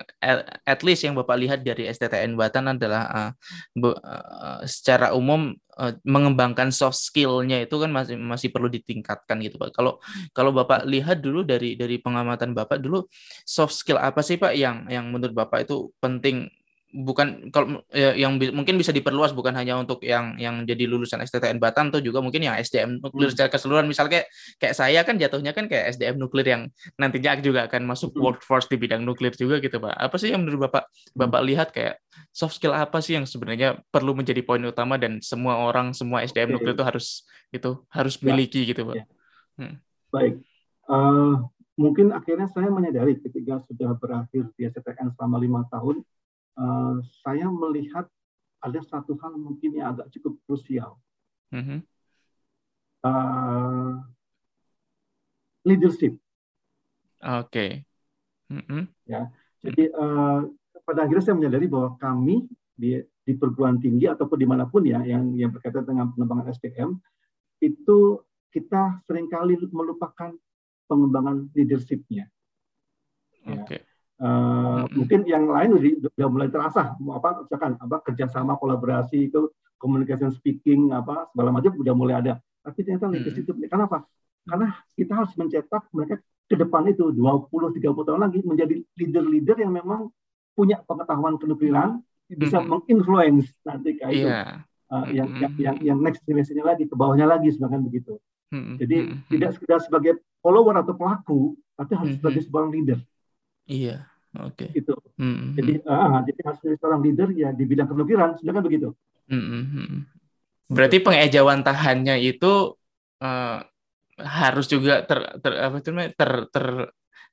at- least yang Bapak lihat dari STTN Batan adalah be- eh, secara umum eh, mengembangkan soft skill-nya itu kan masih masih perlu ditingkatkan gitu, Pak. Kalau kalau Bapak lihat dulu dari dari pengamatan Bapak dulu soft skill apa sih, Pak, yang yang menurut Bapak itu penting bukan kalau ya, yang bi- mungkin bisa diperluas bukan hanya untuk yang yang jadi lulusan STTN Batan atau juga mungkin yang SDM nuklir Hmm. secara keseluruhan misal kayak kayak saya kan jatuhnya kan kayak SDM nuklir yang nantinya juga akan masuk Hmm. workforce di bidang nuklir juga gitu Pak. Apa sih yang menurut Bapak Hmm. Bapak lihat kayak soft skill apa sih yang sebenarnya perlu menjadi poin utama dan semua orang semua SDM nuklir itu harus itu harus Ya. miliki gitu Pak. Ya. Baik, Eh, mungkin akhirnya saya menyadari ketika sudah berakhir di STTN selama lima tahun, eh, saya melihat ada satu hal mungkin yang agak cukup krusial, Mhm. Eh, leadership. Oke. Mhm. Jadi eh, pada akhirnya saya menyadari bahwa kami di di perguruan tinggi ataupun di mana pun ya yang yang berkaitan dengan pengembangan SDM itu kita sering kali melupakan pengembangan leadershipnya. Ya. Uh, Mm-mm. mungkin yang lain udah, udah mulai terasa apa misalkan apa kerjasama kolaborasi itu communication speaking apa segala macam udah mulai ada. Tapi ternyata leadership itu kenapa? Karena kita harus mencetak mereka ke depan itu 20 30 tahun lagi menjadi leader-leader yang memang punya pengetahuan kenukliran bisa Mm-mm. menginfluence nanti kayak itu. Iya. uh, yang, yang yang yang next generation lagi ke bawahnya lagi sebenarnya begitu. Jadi Mhm. tidak sekedar sebagai follower atau pelaku tapi harus Mm-mm. sebagai seorang leader Iya. Oke. itu Mhm. Jadi, ah, jadi harus menjadi seorang leader ya di bidang kenukliran, sedangkan begitu. Mhm. Berarti pengejauhan tahannya itu eh, harus juga ter, ter apa itu namanya ter, ter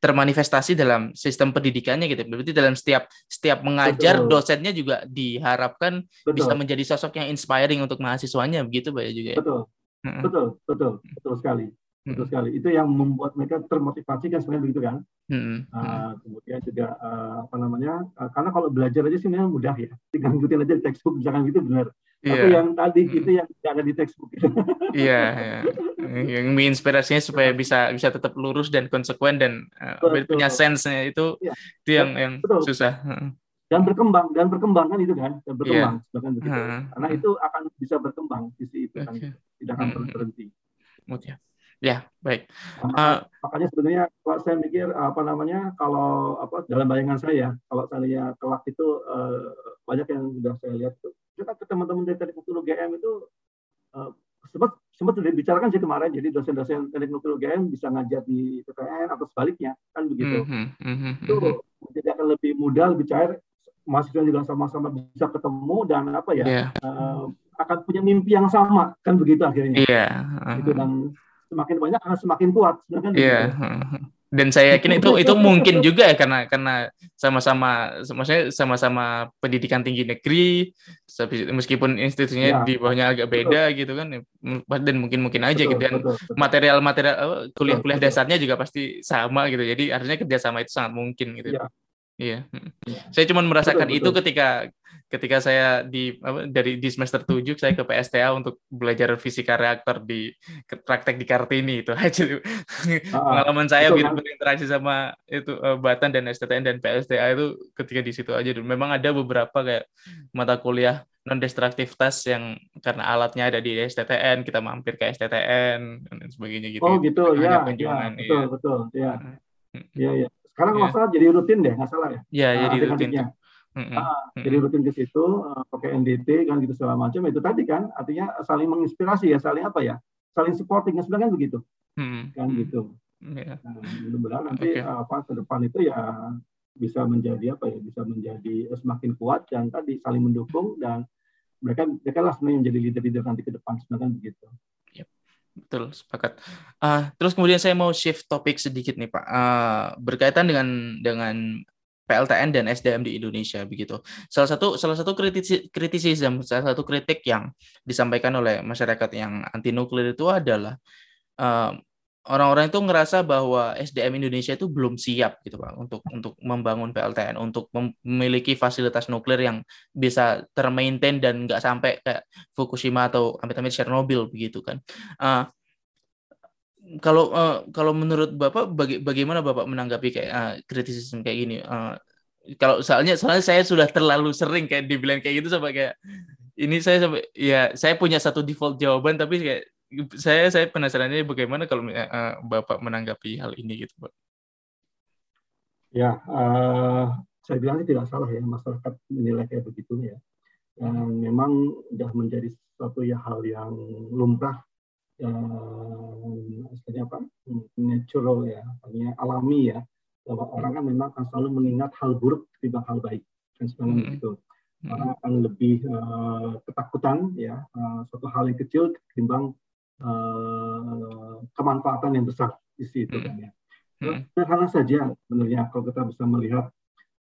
termanifestasi dalam sistem pendidikannya gitu. Berarti dalam setiap setiap mengajar Betul. dosennya juga diharapkan bisa Betul, menjadi sosok yang inspiring untuk mahasiswanya begitu Pak ya juga ya. betul, betul, betul, betul sekali, betul Mhm. sekali. Itu yang membuat mereka termotivasi kan sebenarnya begitu kan. Mhm. Ah, kemudian juga ah, apa namanya? ah, karena kalau belajar aja sih memang mudah ya, tinggal ngikutin aja di textbook misalkan gitu benar. Tapi Iya. yang tadi Hmm. gitu yang tidak ada di textbook. Iya, iya. Yang menginspirasinya supaya bisa bisa tetap lurus dan konsekuen dan eh, Betul. punya sense-nya itu Iya. itu yang yang Betul. susah. Heeh. dan berkembang dan berkembang kan itu kan, dan berkembang sedangkan begitu. Heeh. Karena itu akan bisa berkembang sisi itu kan, Oke. tidak akan Hmm. berhenti. Oke. Ya, baik. Nah, makanya sebenarnya kalau saya mikir apa namanya kalau apa dalam bayangan saya kalau seandainya kelak itu eh, banyak yang sudah saya lihat tuh kita ke teman-teman dari teknik nuklir UGM itu eh, sempat sempat sudah dibicarakan sih kemarin jadi dosen-dosen teknik nuklir UGM bisa ngajar di PTN atau sebaliknya kan begitu Mhm, mhm, itu mhm. jadi akan lebih mudah lebih cair mahasiswa juga sama-sama bisa ketemu dan apa ya Iya, eh, akan punya mimpi yang sama kan begitu akhirnya iya. itu dan semakin banyak akan semakin kuat. Iya. Yeah. Gitu. Dan saya yakin itu itu mungkin juga ya karena karena sama-sama maksudnya sama-sama pendidikan tinggi negeri meskipun institusinya ya. di bawahnya agak beda betul. gitu kan dan mungkin mungkin aja betul, gitu dan material-material kuliah-kuliah dasarnya juga pasti sama gitu. Jadi artinya kerjasama itu sangat mungkin gitu. Ya. Iya. Ya. Saya cuma merasakan betul, itu betul. ketika ketika saya di apa, dari di semester 7 saya ke PSTA untuk belajar fisika reaktor di praktek di Kartini itu aja ah, pengalaman saya betul, berinteraksi sama itu uh, Batan dan STTN dan PSTA itu ketika di situ aja memang ada beberapa kayak mata kuliah non destruktif tes yang karena alatnya ada di STTN kita mampir ke STTN dan sebagainya gitu. Oh gitu ya, ya betul iya. betul ya. Iya iya. Sekarang yeah. masalah jadi rutin deh, nggak salah ya? Iya, yeah, jadi rutin. Mm-hmm. Ah, jadi rutin ke situ, uh, pakai NDT kan gitu segala macam. Itu tadi kan, artinya saling menginspirasi ya, saling apa ya, saling supporting. Sebenarnya kan begitu, mm-hmm. kan gitu. Yeah. Nah, mudah-mudahan nanti okay. uh, apa ke depan itu ya bisa menjadi apa ya, bisa menjadi semakin kuat dan tadi saling mendukung dan mereka mereka lah sebenarnya menjadi leader-leader nanti ke depan sebenarnya kan begitu. Betul, sepakat. Uh, terus kemudian saya mau shift topik sedikit nih Pak, uh, berkaitan dengan dengan PLTN dan SDM di Indonesia begitu. Salah satu salah satu kritis kritisisme, salah satu kritik yang disampaikan oleh masyarakat yang anti nuklir itu adalah uh, orang-orang itu ngerasa bahwa SDM Indonesia itu belum siap gitu Pak untuk untuk membangun PLTN untuk memiliki fasilitas nuklir yang bisa termaintain dan nggak sampai kayak Fukushima atau amit-amit Chernobyl begitu kan. Uh, kalau uh, kalau menurut Bapak baga bagaimana Bapak menanggapi kayak uh, kritisisme kayak gini? Uh, kalau soalnya soalnya saya sudah terlalu sering kayak dibilang kayak gitu sampai kayak ini saya sampai ya saya punya satu default jawaban tapi kayak saya saya penasarannya bagaimana kalau uh, Bapak menanggapi hal ini gitu, Pak. Ya, uh, saya bilang tidak salah ya masyarakat menilai kayak begitu ya. Yang memang sudah menjadi suatu ya hal yang lumrah uh, apa natural ya, artinya alami ya bahwa orang kan memang akan selalu mengingat hal buruk ketimbang hal baik kan sebenarnya hmm. begitu orang akan lebih uh, ketakutan ya uh, suatu hal yang kecil ketimbang uh, kemanfaatan yang besar di situ hmm. kan ya. Hmm. Sederhana saja sebenarnya kalau kita bisa melihat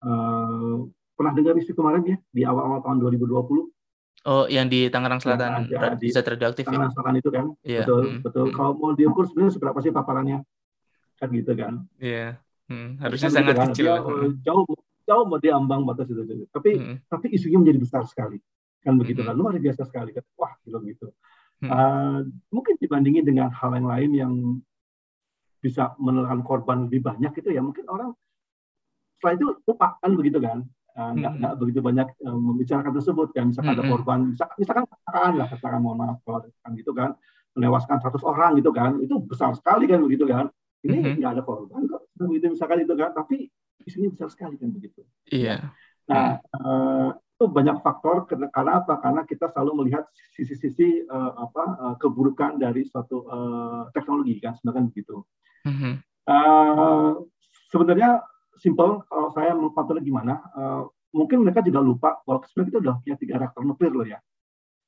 uh, pernah dengar isu kemarin ya di awal-awal tahun 2020 Oh, yang di Tangerang Selatan ya, di bisa radioaktif Tangerang ya? Selatan itu kan, yeah. betul, hmm. betul. Hmm. Kalau mau diukur sebenarnya seberapa sih paparannya, kan gitu kan? Iya, yeah. hmm. harusnya kan sangat gitu kan? kecil. Jauh, jauh, jauh mau diambang batas itu, tapi hmm. tapi isunya menjadi besar sekali, kan begitu hmm. kan? Luar biasa sekali, kan? wah, gitu gitu. Uh, mungkin dibandingin dengan hal yang lain yang bisa menelan korban lebih banyak itu ya mungkin orang setelah itu lupa kan begitu kan nggak nggak begitu banyak uh, membicarakan tersebut kan misalkan ada korban misalkan, misalkan katakan lah katakan mohon maaf kalau kan gitu kan menewaskan 100 orang gitu kan itu besar sekali kan begitu kan. Ini nggak ada korban kok begitu misalkan itu kan tapi isunya besar sekali kan begitu. Iya. Nah uh, itu banyak faktor karena apa? Karena kita selalu melihat sisi-sisi uh, apa uh, keburukan dari suatu uh, teknologi kan, sebenarnya begitu. Mm-hmm. Uh, sebenarnya simpel kalau saya mengkontrol gimana, uh, mungkin mereka juga lupa kalau sebenarnya kita udah punya tiga reaktor nuklir loh ya.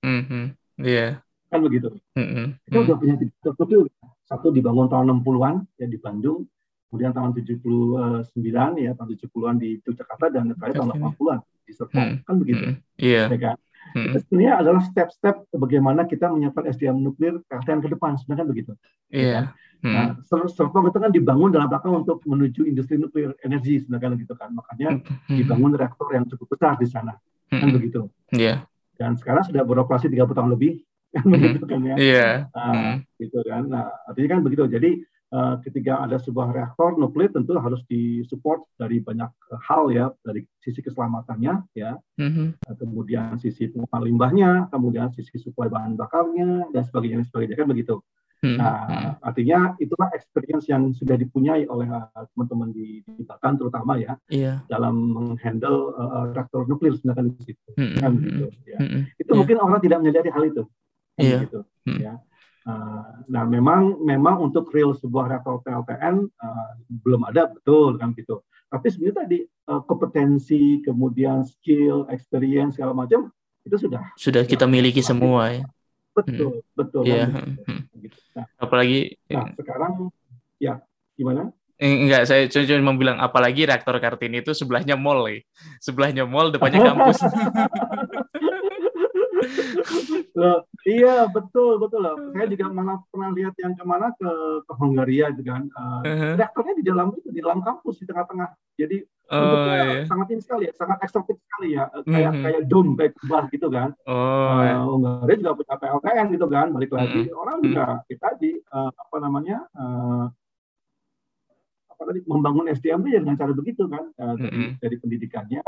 Mm-hmm. Yeah. Kan begitu. Mm-hmm. Kita udah punya tiga reaktor nuklir. Satu dibangun tahun 60-an ya di Bandung, kemudian tahun 79 ya tahun 70-an di Yogyakarta dan terakhir tahun 80-an di Serpong hmm. kan begitu hmm. yeah. ya kan hmm. itu sebenarnya adalah step-step bagaimana kita menyiapkan SDM nuklir PLTN ke depan sebenarnya kan begitu yeah. ya kan? hmm. nah Serpong itu kan dibangun dalam rangka untuk menuju industri nuklir energi sebenarnya kan gitu kan makanya hmm. dibangun reaktor yang cukup besar di sana hmm. kan begitu yeah. dan sekarang sudah beroperasi 30 tahun lebih kan begitu kan ya yeah. nah, hmm. gitu kan nah artinya kan begitu jadi Eh, ketika ada sebuah reaktor nuklir tentu harus disupport dari banyak hal ya dari sisi keselamatannya ya mm-hmm. kemudian sisi pengelolaan limbahnya kemudian sisi suplai bahan bakarnya dan sebagainya dan sebagainya kan begitu mm-hmm. nah artinya itulah experience yang sudah dipunyai oleh uh, teman-teman di, di Batan terutama ya yeah. dalam menghandle uh, reaktor nuklir sebenarnya di situ mm-hmm. kan begitu ya mm-hmm. itu yeah. mungkin orang tidak menyadari hal itu kan yeah. gitu mm-hmm. ya Eh, nah, memang memang untuk real sebuah reaktor PLTN uh, eh, belum ada betul kan gitu. Tapi sebenarnya tadi uh, kompetensi, kemudian skill, experience segala macam itu sudah sudah kita miliki semua ya. betul hmm. betul yeah. hmm. nah, apalagi nah sekarang ya gimana Enggak, saya cuma bilang apalagi reaktor Kartini itu sebelahnya mall, ya. sebelahnya mall, depannya kampus. Loh, iya betul betul loh. Saya juga mana pernah lihat yang ke mana ke ke Hungaria itu kan. Uh, uh-huh. Reaktornya di dalam itu di dalam kampus di tengah-tengah. Jadi oh, iya. sangat ini sekali ya, sangat eksotik sekali ya. Kayak uh-huh. kayak dome kayak kubah gitu kan. Oh, uh, iya. Hungaria juga punya PLTN gitu kan. Balik lagi uh-huh. orang juga kita di uh, apa namanya uh, tadi membangun SDM itu ya dengan cara begitu kan uh, dari, mm-hmm. dari pendidikannya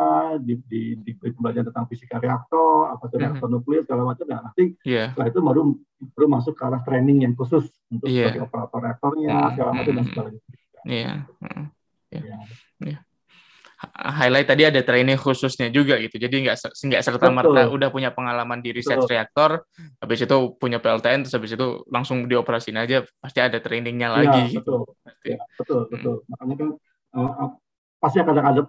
di, di, di pembelajaran tentang fisika reaktor apa itu reaktor mm-hmm. nuklir segala macam nah nanti yeah. setelah itu baru baru masuk ke arah training yang khusus untuk yeah. sebagai operator reaktornya mm-hmm. segala macam dan sebagainya. Iya. Iya. Iya highlight tadi ada training khususnya juga gitu. Jadi nggak nggak serta merta udah punya pengalaman di Betul. reaktor, habis itu punya PLTN, terus habis itu langsung dioperasin aja, pasti ada trainingnya iya, lagi. Ya, gitu. Betul, ya, betul, hmm. betul. Makanya kan uh, pasti akan ada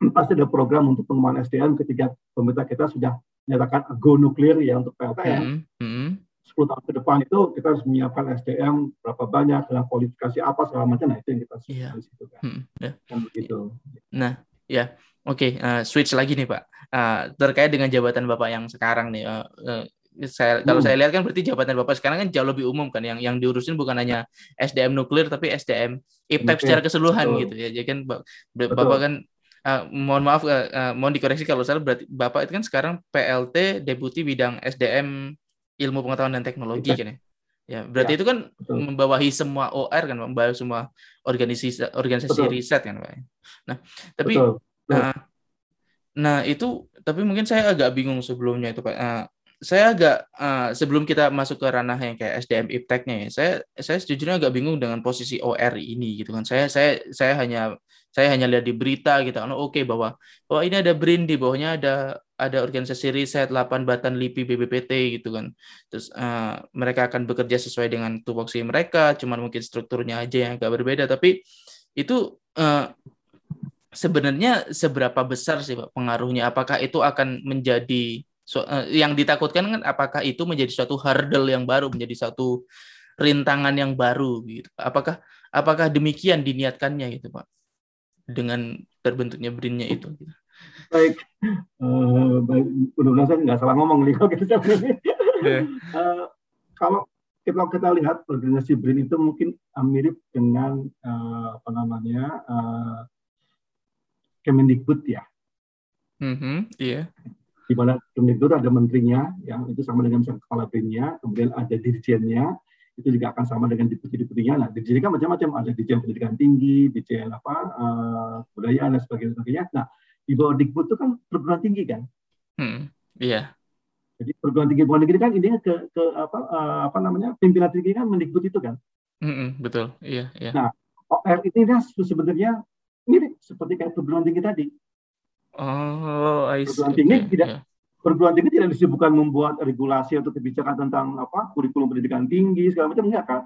pasti ada program untuk pengembangan SDM ketika pemerintah kita sudah menyatakan go nuklir ya untuk PLTN. Hmm. Hmm. 10 tahun ke depan itu kita harus menyiapkan SDM berapa banyak dengan kualifikasi apa segala macam nah itu yang kita yeah. di situ kan. Hmm, yeah. kan begitu. Nah, Ya, oke. Okay. Uh, eh, switch lagi nih Pak. Uh, terkait dengan jabatan Bapak yang sekarang nih. Uh, uh, saya, kalau hmm. saya lihat kan berarti jabatan Bapak sekarang kan jauh lebih umum kan. Yang yang diurusin bukan hanya SDM nuklir tapi SDM IPTEP okay. secara keseluruhan Betul. gitu ya. Jadi kan Betul. Bapak kan uh, mohon maaf uh, uh, mohon dikoreksi kalau salah berarti Bapak itu kan sekarang PLT Deputi Bidang SDM Ilmu Pengetahuan dan Teknologi kan ya. Ya, berarti ya, itu kan betul. membawahi semua OR kan, membawahi semua organisasi organisasi betul. riset kan, Pak. Nah, tapi betul. Betul. Nah, nah itu tapi mungkin saya agak bingung sebelumnya itu Pak. Uh, saya agak uh, sebelum kita masuk ke ranah yang kayak SDM ipteknya ya, saya saya sejujurnya agak bingung dengan posisi OR ini gitu kan. Saya saya saya hanya saya hanya lihat di berita gitu kan. Oh, oke okay, bahwa bahwa ini ada BRIN di bawahnya ada ada organisasi riset 8 Batan LIPI BBPT gitu kan. Terus uh, mereka akan bekerja sesuai dengan tupoksi mereka, cuman mungkin strukturnya aja yang agak berbeda tapi itu uh, sebenarnya seberapa besar sih Pak pengaruhnya? Apakah itu akan menjadi so, uh, yang ditakutkan kan apakah itu menjadi suatu hurdle yang baru, menjadi suatu rintangan yang baru gitu. Apakah apakah demikian diniatkannya gitu Pak? Dengan terbentuknya brinnya itu gitu baik uh, baik mudah-mudahan saya nggak salah ngomong nih kalau kita yeah. uh, kalau kita kita lihat organisasi BRIN itu mungkin uh, mirip dengan uh, apa namanya uh, Kemendikbud ya. Mm-hmm, iya. Yeah. Di mana Kemendikbud ada menterinya yang itu sama dengan kepala BRIN-nya, kemudian ada dirjennya, itu juga akan sama dengan deputi-deputinya. Nah, dirjen kan macam-macam, ada dirjen pendidikan tinggi, dirjen apa uh, kebudayaan dan sebagainya. Nah, di bawah Dikbud itu kan perguruan tinggi kan. Hmm, iya. Jadi perguruan tinggi luar negeri kan ini ke, ke apa uh, apa namanya pimpinan tinggi kan mendikbud itu kan. Hmm, betul, iya, iya. Nah, OR ini sebenarnya mirip seperti kayak perguruan tinggi tadi. Oh, I see. Perguruan tinggi okay, tidak yeah. perguruan tinggi tidak disebutkan membuat regulasi atau kebijakan tentang apa kurikulum pendidikan tinggi segala macam enggak kan?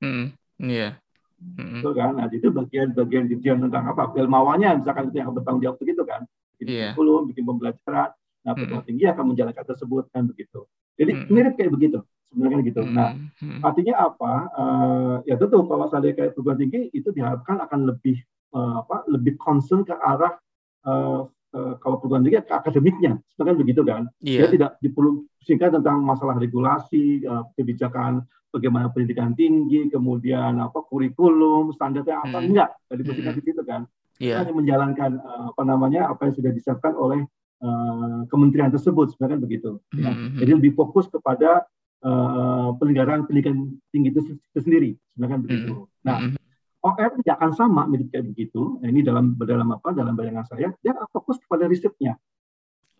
Hmm, iya. Yeah. Itu kan, nah itu bagian-bagian dirjen tentang apa, belmawanya misalkan itu yang bertanggung jawab begitu kan, bikin yeah. kurikulum, bikin pembelajaran, nah perguruan mm-hmm. tinggi akan menjalankan tersebut kan begitu. Jadi mm-hmm. mirip kayak begitu sebenarnya gitu. Nah, artinya apa? Uh, ya tentu kalau saya kayak perguruan tinggi itu diharapkan akan lebih uh, apa, lebih concern ke arah uh, uh, kalau perguruan tinggi ke akademiknya, sebenarnya begitu kan. Yeah. Dia tidak diperlu singkat tentang masalah regulasi, uh, kebijakan bagaimana pendidikan tinggi, kemudian apa kurikulum, standarnya apa hmm. enggak dari pendidikan hmm. itu kan. Yeah. hanya menjalankan uh, apa namanya apa yang sudah disiapkan oleh uh, kementerian tersebut sebenarnya begitu. Ya. Hmm. Jadi lebih fokus kepada uh, penyelenggaraan pendidikan tinggi itu, itu sendiri sebenarnya begitu. Hmm. Nah, hmm. OR tidak akan sama mirip kayak begitu. Nah, ini dalam dalam apa dalam bayangan saya dia fokus kepada risetnya.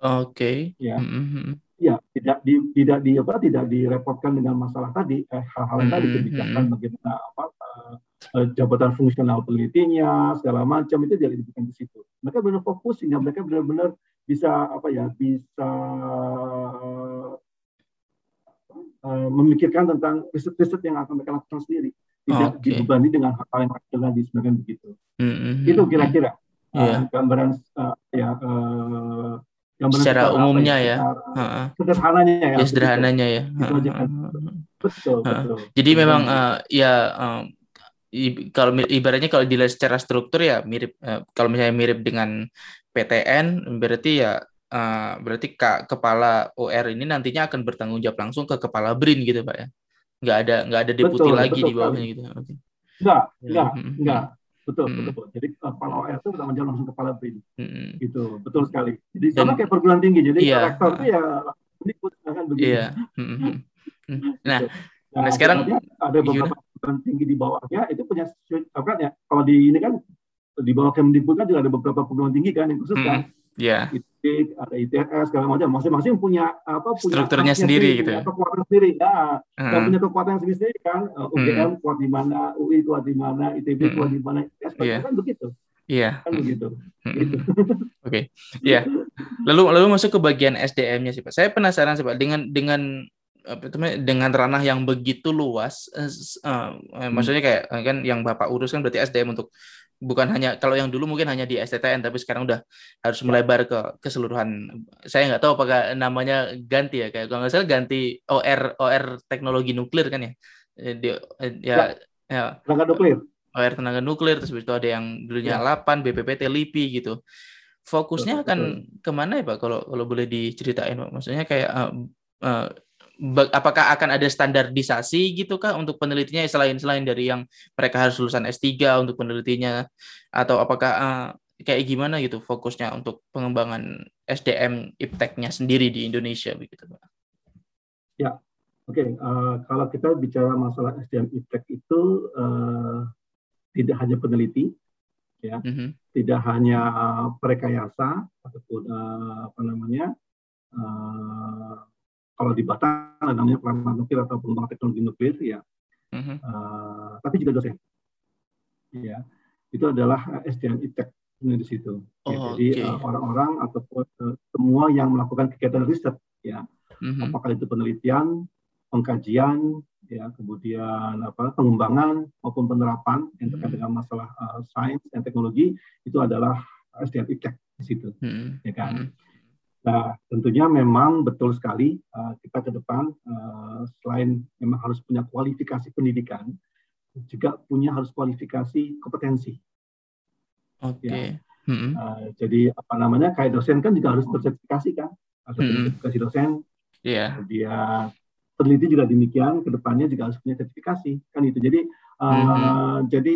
Oke. Okay. Ya. Mm-hmm ya tidak di, tidak di apa tidak direpotkan dengan masalah tadi eh, hal-hal yang tadi hmm, kebijakan bagaimana apa uh, jabatan fungsional penelitinya segala macam itu jadi dibutuhkan di situ mereka benar fokus sehingga mereka benar-benar bisa apa ya bisa uh, memikirkan tentang riset-riset yang akan mereka lakukan sendiri tidak okay. dibebani dengan hal-hal yang di sebagian begitu mm-hmm. itu kira-kira yeah. uh, gambaran uh, ya uh, Yang secara umumnya ya, ya. sederhananya ya. Ya sederhananya ya. Aja kan. Betul, betul. Jadi memang uh, ya uh, kalau ibaratnya kalau dilihat secara struktur ya mirip uh, kalau misalnya mirip dengan PTN berarti ya uh, berarti kak kepala OR ini nantinya akan bertanggung jawab langsung ke kepala BRIN gitu pak ya nggak ada nggak ada deputi betul, lagi betul, di bawahnya gitu nggak ya. nggak hmm. nggak betul hmm. betul jadi kepala OR itu bertanggung jawab langsung kepala BRIN hmm. gitu betul sekali jadi Dan, sama kayak perguruan tinggi jadi iya, rektor itu ya ikut kan begitu iya. Hmm. nah, gitu. nah, nah sekarang ada beberapa perguruan tinggi di bawahnya itu punya apa kan ya kalau di ini kan di bawah Kemdikbud kan juga ada beberapa perguruan tinggi kan yang khusus hmm. kan Yeah. ada ITS segala macam. Masing-masing punya apa punya strukturnya sendiri, gitu. Ya. Kekuatan sendiri. Nah, uh. punya kekuatan sendiri, sendiri kan. UGM hmm. kuat di mana, UI kuat di mana, ITB hmm. kuat di mana, ITS yeah. kan begitu. Iya. Kan begitu. Hmm. Gitu. Oke. Okay. Iya. Lalu lalu masuk ke bagian SDM-nya sih, Pak. Saya penasaran sih, Pak, dengan dengan apa itu dengan ranah yang begitu luas uh, uh, hmm. maksudnya kayak kan yang Bapak urus kan berarti SDM untuk bukan hanya kalau yang dulu mungkin hanya di STTN tapi sekarang udah harus ya. melebar ke keseluruhan. Saya nggak tahu apakah namanya ganti ya kayak kalau nggak salah ganti OR OR teknologi nuklir kan ya? Eh, di, eh, ya, ya, ya. Tenaga nuklir. OR tenaga nuklir terus itu ada yang dulunya ya. 8 BPPT LIPI gitu. Fokusnya betul, akan betul. ke mana ya pak kalau kalau boleh diceritain pak? Maksudnya kayak uh, uh, apakah akan ada standarisasi gitu kah untuk penelitinya selain selain dari yang mereka harus lulusan S3 untuk penelitinya atau apakah uh, kayak gimana gitu fokusnya untuk pengembangan SDM ipteknya sendiri di Indonesia begitu Pak? Ya, oke. Okay. Uh, eh, kalau kita bicara masalah SDM iptek itu uh, tidak hanya peneliti, ya, mm -hmm. tidak hanya uh, perekayasa ataupun uh, apa namanya uh, kalau di Batam namanya pengembangan nuklir atau pengembangan teknologi nuklir ya uh-huh. uh, tapi juga dosen ya itu adalah SDM ITEK di situ ya, oh, ya, jadi okay. uh, orang-orang ataupun uh, semua yang melakukan kegiatan riset ya uh-huh. apakah itu penelitian pengkajian ya kemudian apa pengembangan maupun penerapan yang terkait dengan masalah uh, sains dan teknologi itu adalah SDM ITEK di situ uh-huh. ya kan Nah, tentunya memang betul sekali uh, kita ke depan uh, selain memang harus punya kualifikasi pendidikan, juga punya harus kualifikasi kompetensi. Oke. Okay. Ya. Mm-hmm. Uh, jadi apa namanya kayak dosen kan juga harus bersertifikasi kan, atau mm-hmm. sertifikasi dosen. Iya. Yeah. Kemudian peneliti juga demikian, ke depannya juga harus punya sertifikasi kan itu. Jadi uh, mm-hmm. jadi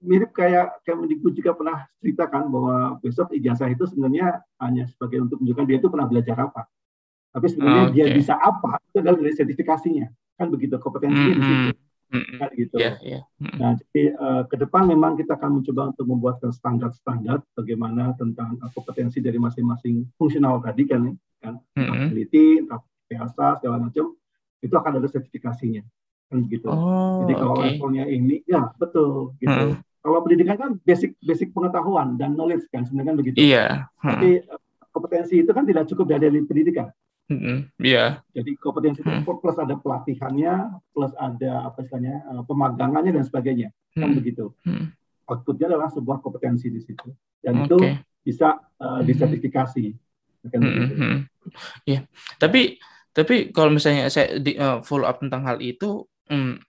mirip kayak Kemendikbud juga pernah ceritakan bahwa besok ijazah itu sebenarnya hanya sebagai untuk menunjukkan dia itu pernah belajar apa. Tapi sebenarnya okay. dia bisa apa itu adalah dari sertifikasinya. Kan begitu kompetensinya mm -hmm. di situ. Mm -hmm. Kan gitu. Yeah, yeah. Mm -hmm. Nah, jadi uh, ke depan memang kita akan mencoba untuk membuatkan standar-standar bagaimana tentang uh, kompetensi dari masing-masing fungsional tadi kan, kan mm -hmm. peneliti, biasa segala macam itu akan ada sertifikasinya kan begitu. Oh, Jadi kalau okay. levelnya ini, ya betul gitu. Hmm. Kalau pendidikan kan basic basic pengetahuan dan knowledge kan sebenarnya kan begitu. Iya. Hmm. Tapi eh, kompetensi itu kan tidak cukup dari pendidikan. Hmm. Iya. Jadi kompetensi itu hmm. plus ada pelatihannya, plus ada apa istilahnya eh, pemagangannya dan sebagainya. Kan hmm. Kan begitu. Hmm. Outputnya adalah sebuah kompetensi di situ. Dan okay. itu bisa uh, disertifikasi. Kan hmm. Hmm. Iya. Tapi tapi kalau misalnya saya di, uh, follow up tentang hal itu, hmm,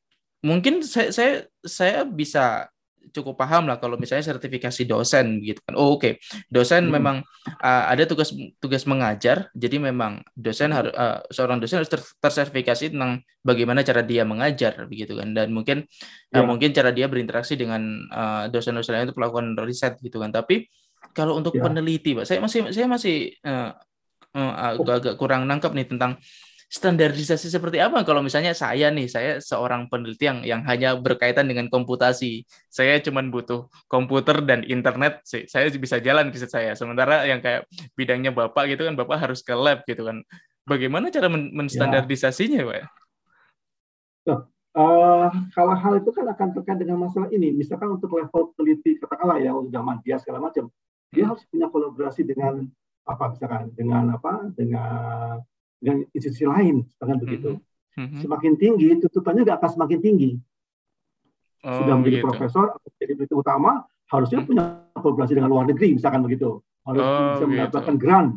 mungkin saya saya saya bisa cukup paham lah kalau misalnya sertifikasi dosen gitu kan. Oh oke, okay. dosen hmm. memang uh, ada tugas tugas mengajar, jadi memang dosen harus uh, seorang dosen harus ter tersertifikasi tentang bagaimana cara dia mengajar begitu kan. Dan mungkin yeah. uh, ya. mungkin cara dia berinteraksi dengan dosen-dosen uh, lain untuk melakukan riset gitu kan. Tapi kalau untuk yeah. peneliti, Pak, saya masih saya masih uh, uh, agak-agak kurang nangkep nih tentang standarisasi seperti apa? Kalau misalnya saya nih saya seorang peneliti yang yang hanya berkaitan dengan komputasi. Saya cuma butuh komputer dan internet sih. Saya bisa jalan riset saya. Sementara yang kayak bidangnya bapak gitu kan bapak harus ke lab gitu kan. Bagaimana cara men ya. pak? Uh, kalau hal itu kan akan terkait dengan masalah ini. Misalkan untuk level peneliti katakanlah ya zaman dia segala macam, dia harus punya kolaborasi dengan apa misalkan dengan apa dengan dengan institusi lain, misalkan begitu. Mm-hmm. Semakin tinggi, tutupannya nggak akan semakin tinggi. Oh, Sudah menjadi gitu. profesor, menjadi peneliti utama, harusnya mm-hmm. punya kolaborasi dengan luar negeri, misalkan begitu. Harus oh, bisa gitu. mendapatkan grant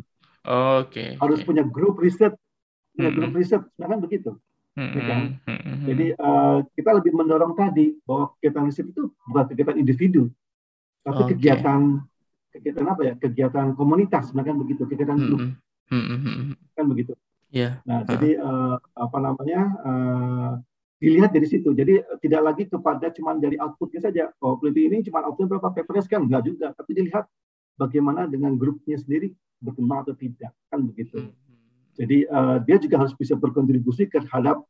Oh, Oke. Okay, harus okay. punya grup riset, punya hmm. grup riset, kan begitu. Hmm. Ya kan? Hmm. Jadi uh, kita lebih mendorong tadi bahwa kegiatan riset itu bukan kegiatan individu, tapi okay. kegiatan kegiatan apa ya? Kegiatan komunitas, kan begitu, kegiatan grup, hmm. kan begitu. Yeah. Nah, uh. jadi uh, apa namanya? Uh, dilihat dari situ. Jadi tidak lagi kepada cuma dari outputnya saja. Oh, peneliti ini cuma output berapa papernya kan enggak juga, tapi dilihat bagaimana dengan grupnya sendiri berkembang atau tidak kan begitu. Hmm. Jadi uh, dia juga harus bisa berkontribusi terhadap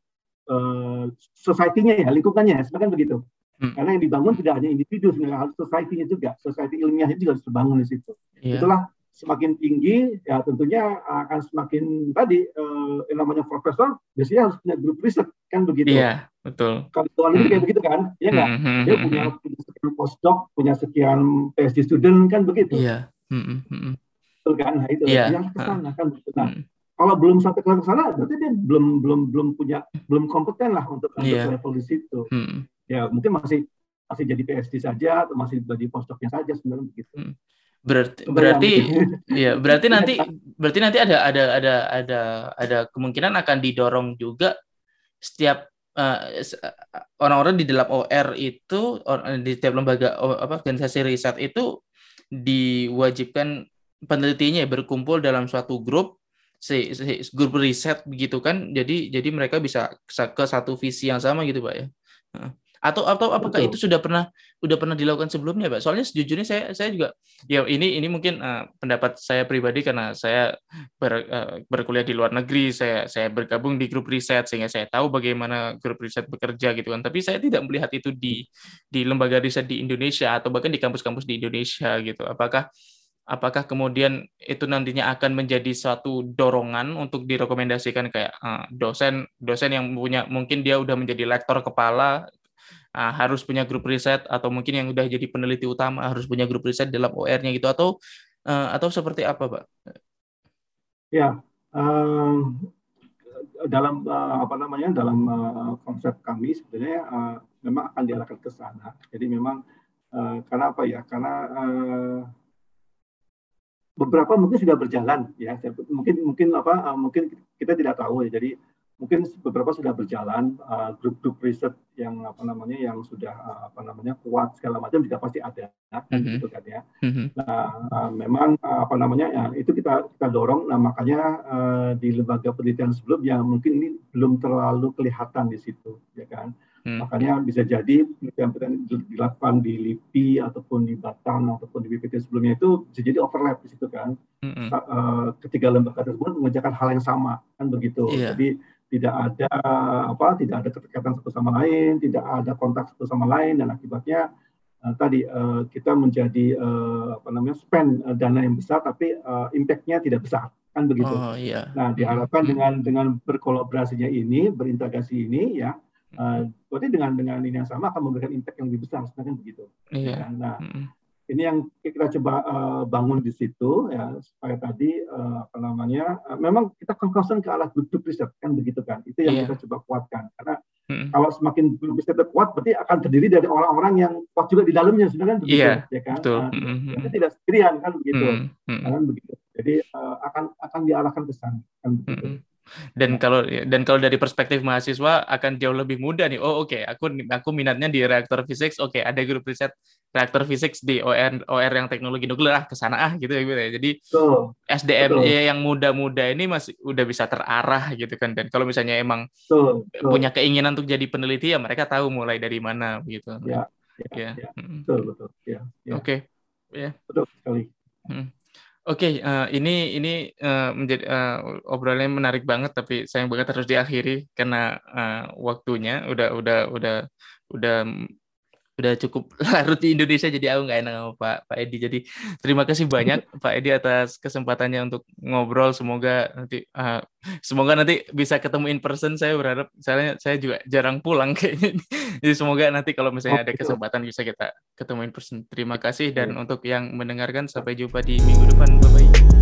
uh, society-nya ya, lingkungannya, sebenarnya begitu. Hmm. Karena yang dibangun tidak hanya individu, sebenarnya harus society-nya juga, society ilmiahnya juga harus terbangun di situ. Yeah. Itulah semakin tinggi, ya tentunya akan semakin tadi uh, yang namanya profesor biasanya harus punya grup riset kan begitu. Iya, betul. Kalau hmm. kayak begitu kan, ya nggak? Hmm, hmm, dia hmm, punya, hmm. punya sekian postdoc, punya sekian PhD student kan begitu. Iya. Hmm, hmm. Betul kan? Nah itu yeah. yang ke sana kan. Nah, hmm. kalau belum sampai ke sana, berarti dia belum belum belum punya belum kompeten lah untuk yeah. level di situ. Hmm. Ya mungkin masih masih jadi PhD saja atau masih jadi postdocnya saja sebenarnya begitu. Hmm Berarti berarti ya berarti nanti berarti nanti ada ada ada ada ada kemungkinan akan didorong juga setiap uh, orang-orang di dalam OR itu di setiap lembaga apa organisasi riset itu diwajibkan penelitinya berkumpul dalam suatu grup si, si grup riset begitu kan. Jadi jadi mereka bisa ke satu visi yang sama gitu pak ya atau atau apakah Betul. itu sudah pernah sudah pernah dilakukan sebelumnya, Pak? Soalnya sejujurnya saya saya juga ya ini ini mungkin uh, pendapat saya pribadi karena saya ber, uh, berkuliah di luar negeri, saya saya bergabung di grup riset sehingga saya tahu bagaimana grup riset bekerja gitu kan. Tapi saya tidak melihat itu di di lembaga riset di Indonesia atau bahkan di kampus-kampus di Indonesia gitu. Apakah apakah kemudian itu nantinya akan menjadi suatu dorongan untuk direkomendasikan kayak uh, dosen dosen yang punya mungkin dia udah menjadi lektor kepala uh, harus punya grup riset atau mungkin yang udah jadi peneliti utama harus punya grup riset dalam OR-nya gitu atau uh, atau seperti apa, Pak? Ya, um, dalam uh, apa namanya dalam uh, konsep kami sebenarnya uh, memang akan diarahkan ke sana. Jadi memang uh, karena apa ya? Karena uh, beberapa mungkin sudah berjalan ya. Mungkin mungkin apa? Mungkin kita tidak tahu ya. Jadi mungkin beberapa sudah berjalan uh, grup-grup riset yang apa namanya yang sudah uh, apa namanya kuat segala macam juga pasti ada mm-hmm. gitu kan ya. Mm-hmm. Nah uh, memang uh, apa namanya ya itu kita kita dorong. Nah makanya uh, di lembaga penelitian sebelumnya mungkin ini belum terlalu kelihatan di situ ya kan. Mm-hmm. Makanya bisa jadi penelitian dilakukan di LIPI ataupun di Batang ataupun di BPT sebelumnya itu bisa jadi overlap di situ kan. Mm-hmm. Uh, ketiga lembaga tersebut mengerjakan hal yang sama kan begitu. Yeah. Jadi tidak ada apa tidak ada keterkaitan satu sama lain tidak ada kontak satu sama lain dan akibatnya uh, tadi uh, kita menjadi uh, apa namanya spend uh, dana yang besar tapi uh, impactnya tidak besar kan begitu oh, iya. nah diharapkan hmm. dengan dengan berkolaborasinya ini berintegrasi ini ya uh, berarti dengan dengan ini yang sama akan memberikan impact yang lebih besar sebenarnya begitu iya. nah hmm ini yang kita coba uh, bangun di situ ya supaya tadi uh, apa namanya uh, memang kita concern ke arah grup riset kan begitu kan itu yang yeah. kita coba kuatkan karena hmm. kalau semakin grup riset kuat berarti akan terdiri dari orang-orang yang kuat juga di dalamnya sebenarnya begitu yeah, ya kan betul. Nah, mm-hmm. tidak sendirian kan begitu mm-hmm. kan begitu jadi uh, akan akan diarahkan ke sana kan begitu mm-hmm dan ya. kalau dan kalau dari perspektif mahasiswa akan jauh lebih mudah nih oh oke okay, aku aku minatnya di reaktor fisik oke okay, ada grup riset reaktor fisik di OR OR yang teknologi nuklir ah ke sana ah gitu ya gitu ya jadi SDM yang muda-muda ini masih udah bisa terarah gitu kan dan kalau misalnya emang so, so. punya keinginan untuk jadi peneliti ya mereka tahu mulai dari mana gitu ya ya, ya. ya. betul betul ya, ya. oke okay. ya betul sekali hmm. Oke, okay, uh, eh, ini ini uh, menjadi uh, obrolannya menarik banget, tapi sayang banget harus diakhiri karena uh, waktunya udah udah udah udah udah cukup larut di Indonesia jadi aku nggak enak sama Pak Pak Edi. Jadi terima kasih banyak Pak Edi atas kesempatannya untuk ngobrol. Semoga nanti uh, semoga nanti bisa ketemu in person. Saya berharap saya saya juga jarang pulang kayaknya. Jadi semoga nanti kalau misalnya ada kesempatan bisa kita ketemu in person. Terima kasih dan untuk yang mendengarkan sampai jumpa di minggu depan. Bye bye